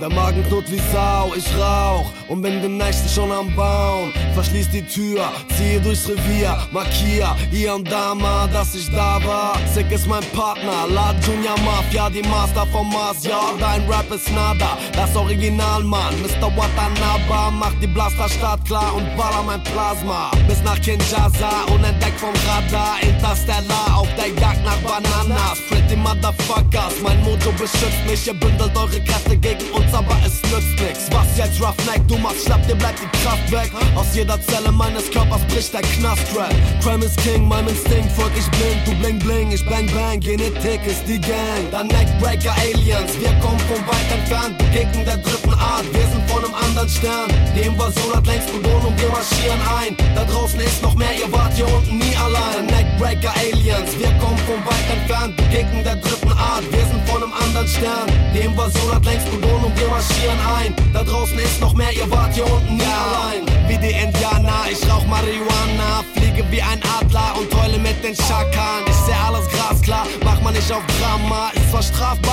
Der Magen knurrt wie Sau, ich rauch und bin den nächsten schon am Bauen. Verschließ die Tür, ziehe durchs Revier, markier hier und da mal, dass ich da war. Sick ist mein Partner, La Junior Mafia, die Master vom Mars, ja, dein Rap ist nada. Das Original, Mann, Mr. Watanaba, macht die Blasterstadt klar und baller mein Plasma. Bis nach Kinshasa, unentdeckt vom Radar, Interstellar, auf der Jagd nach Bananas. Pretty Motherfuckers, mein Moto beschützt mich, ihr bündelt eure Kräfte gegen uns, aber es nützt nix. Was jetzt, Roughneck, du machst schlapp, dir bleibt die Kraft weg. Aus jeder Zelle meines Körpers bricht der Knast-Rap. Crime ist King, meinem Instinkt folg ich blind, du bling bling, ich bang bang, Genetik ist die Gang. Dann Neckbreaker Aliens, wir kommen von weit entfernt, Begegnen der dritten Art, wir sind von einem anderen Stern. Die Invasion hat längst begonnen und wir marschieren ein. Da draußen ist noch mehr, ihr wart hier unten nie allein. Neckbreaker Aliens, wir kommen von weit entfernt, Begegnen der dritten Art, wir sind von einem anderen Stern. Die Invasion hat längst begonnen wir marschieren ein. Da draußen ist noch mehr, ihr wart hier unten nie allein. Wie die Indianer, ich rauch Marihuana, fliege wie ein Adler und heule mit den Schakan. Ich seh alles glasklar, mach mal nicht auf Drama, ist zwar strafbar.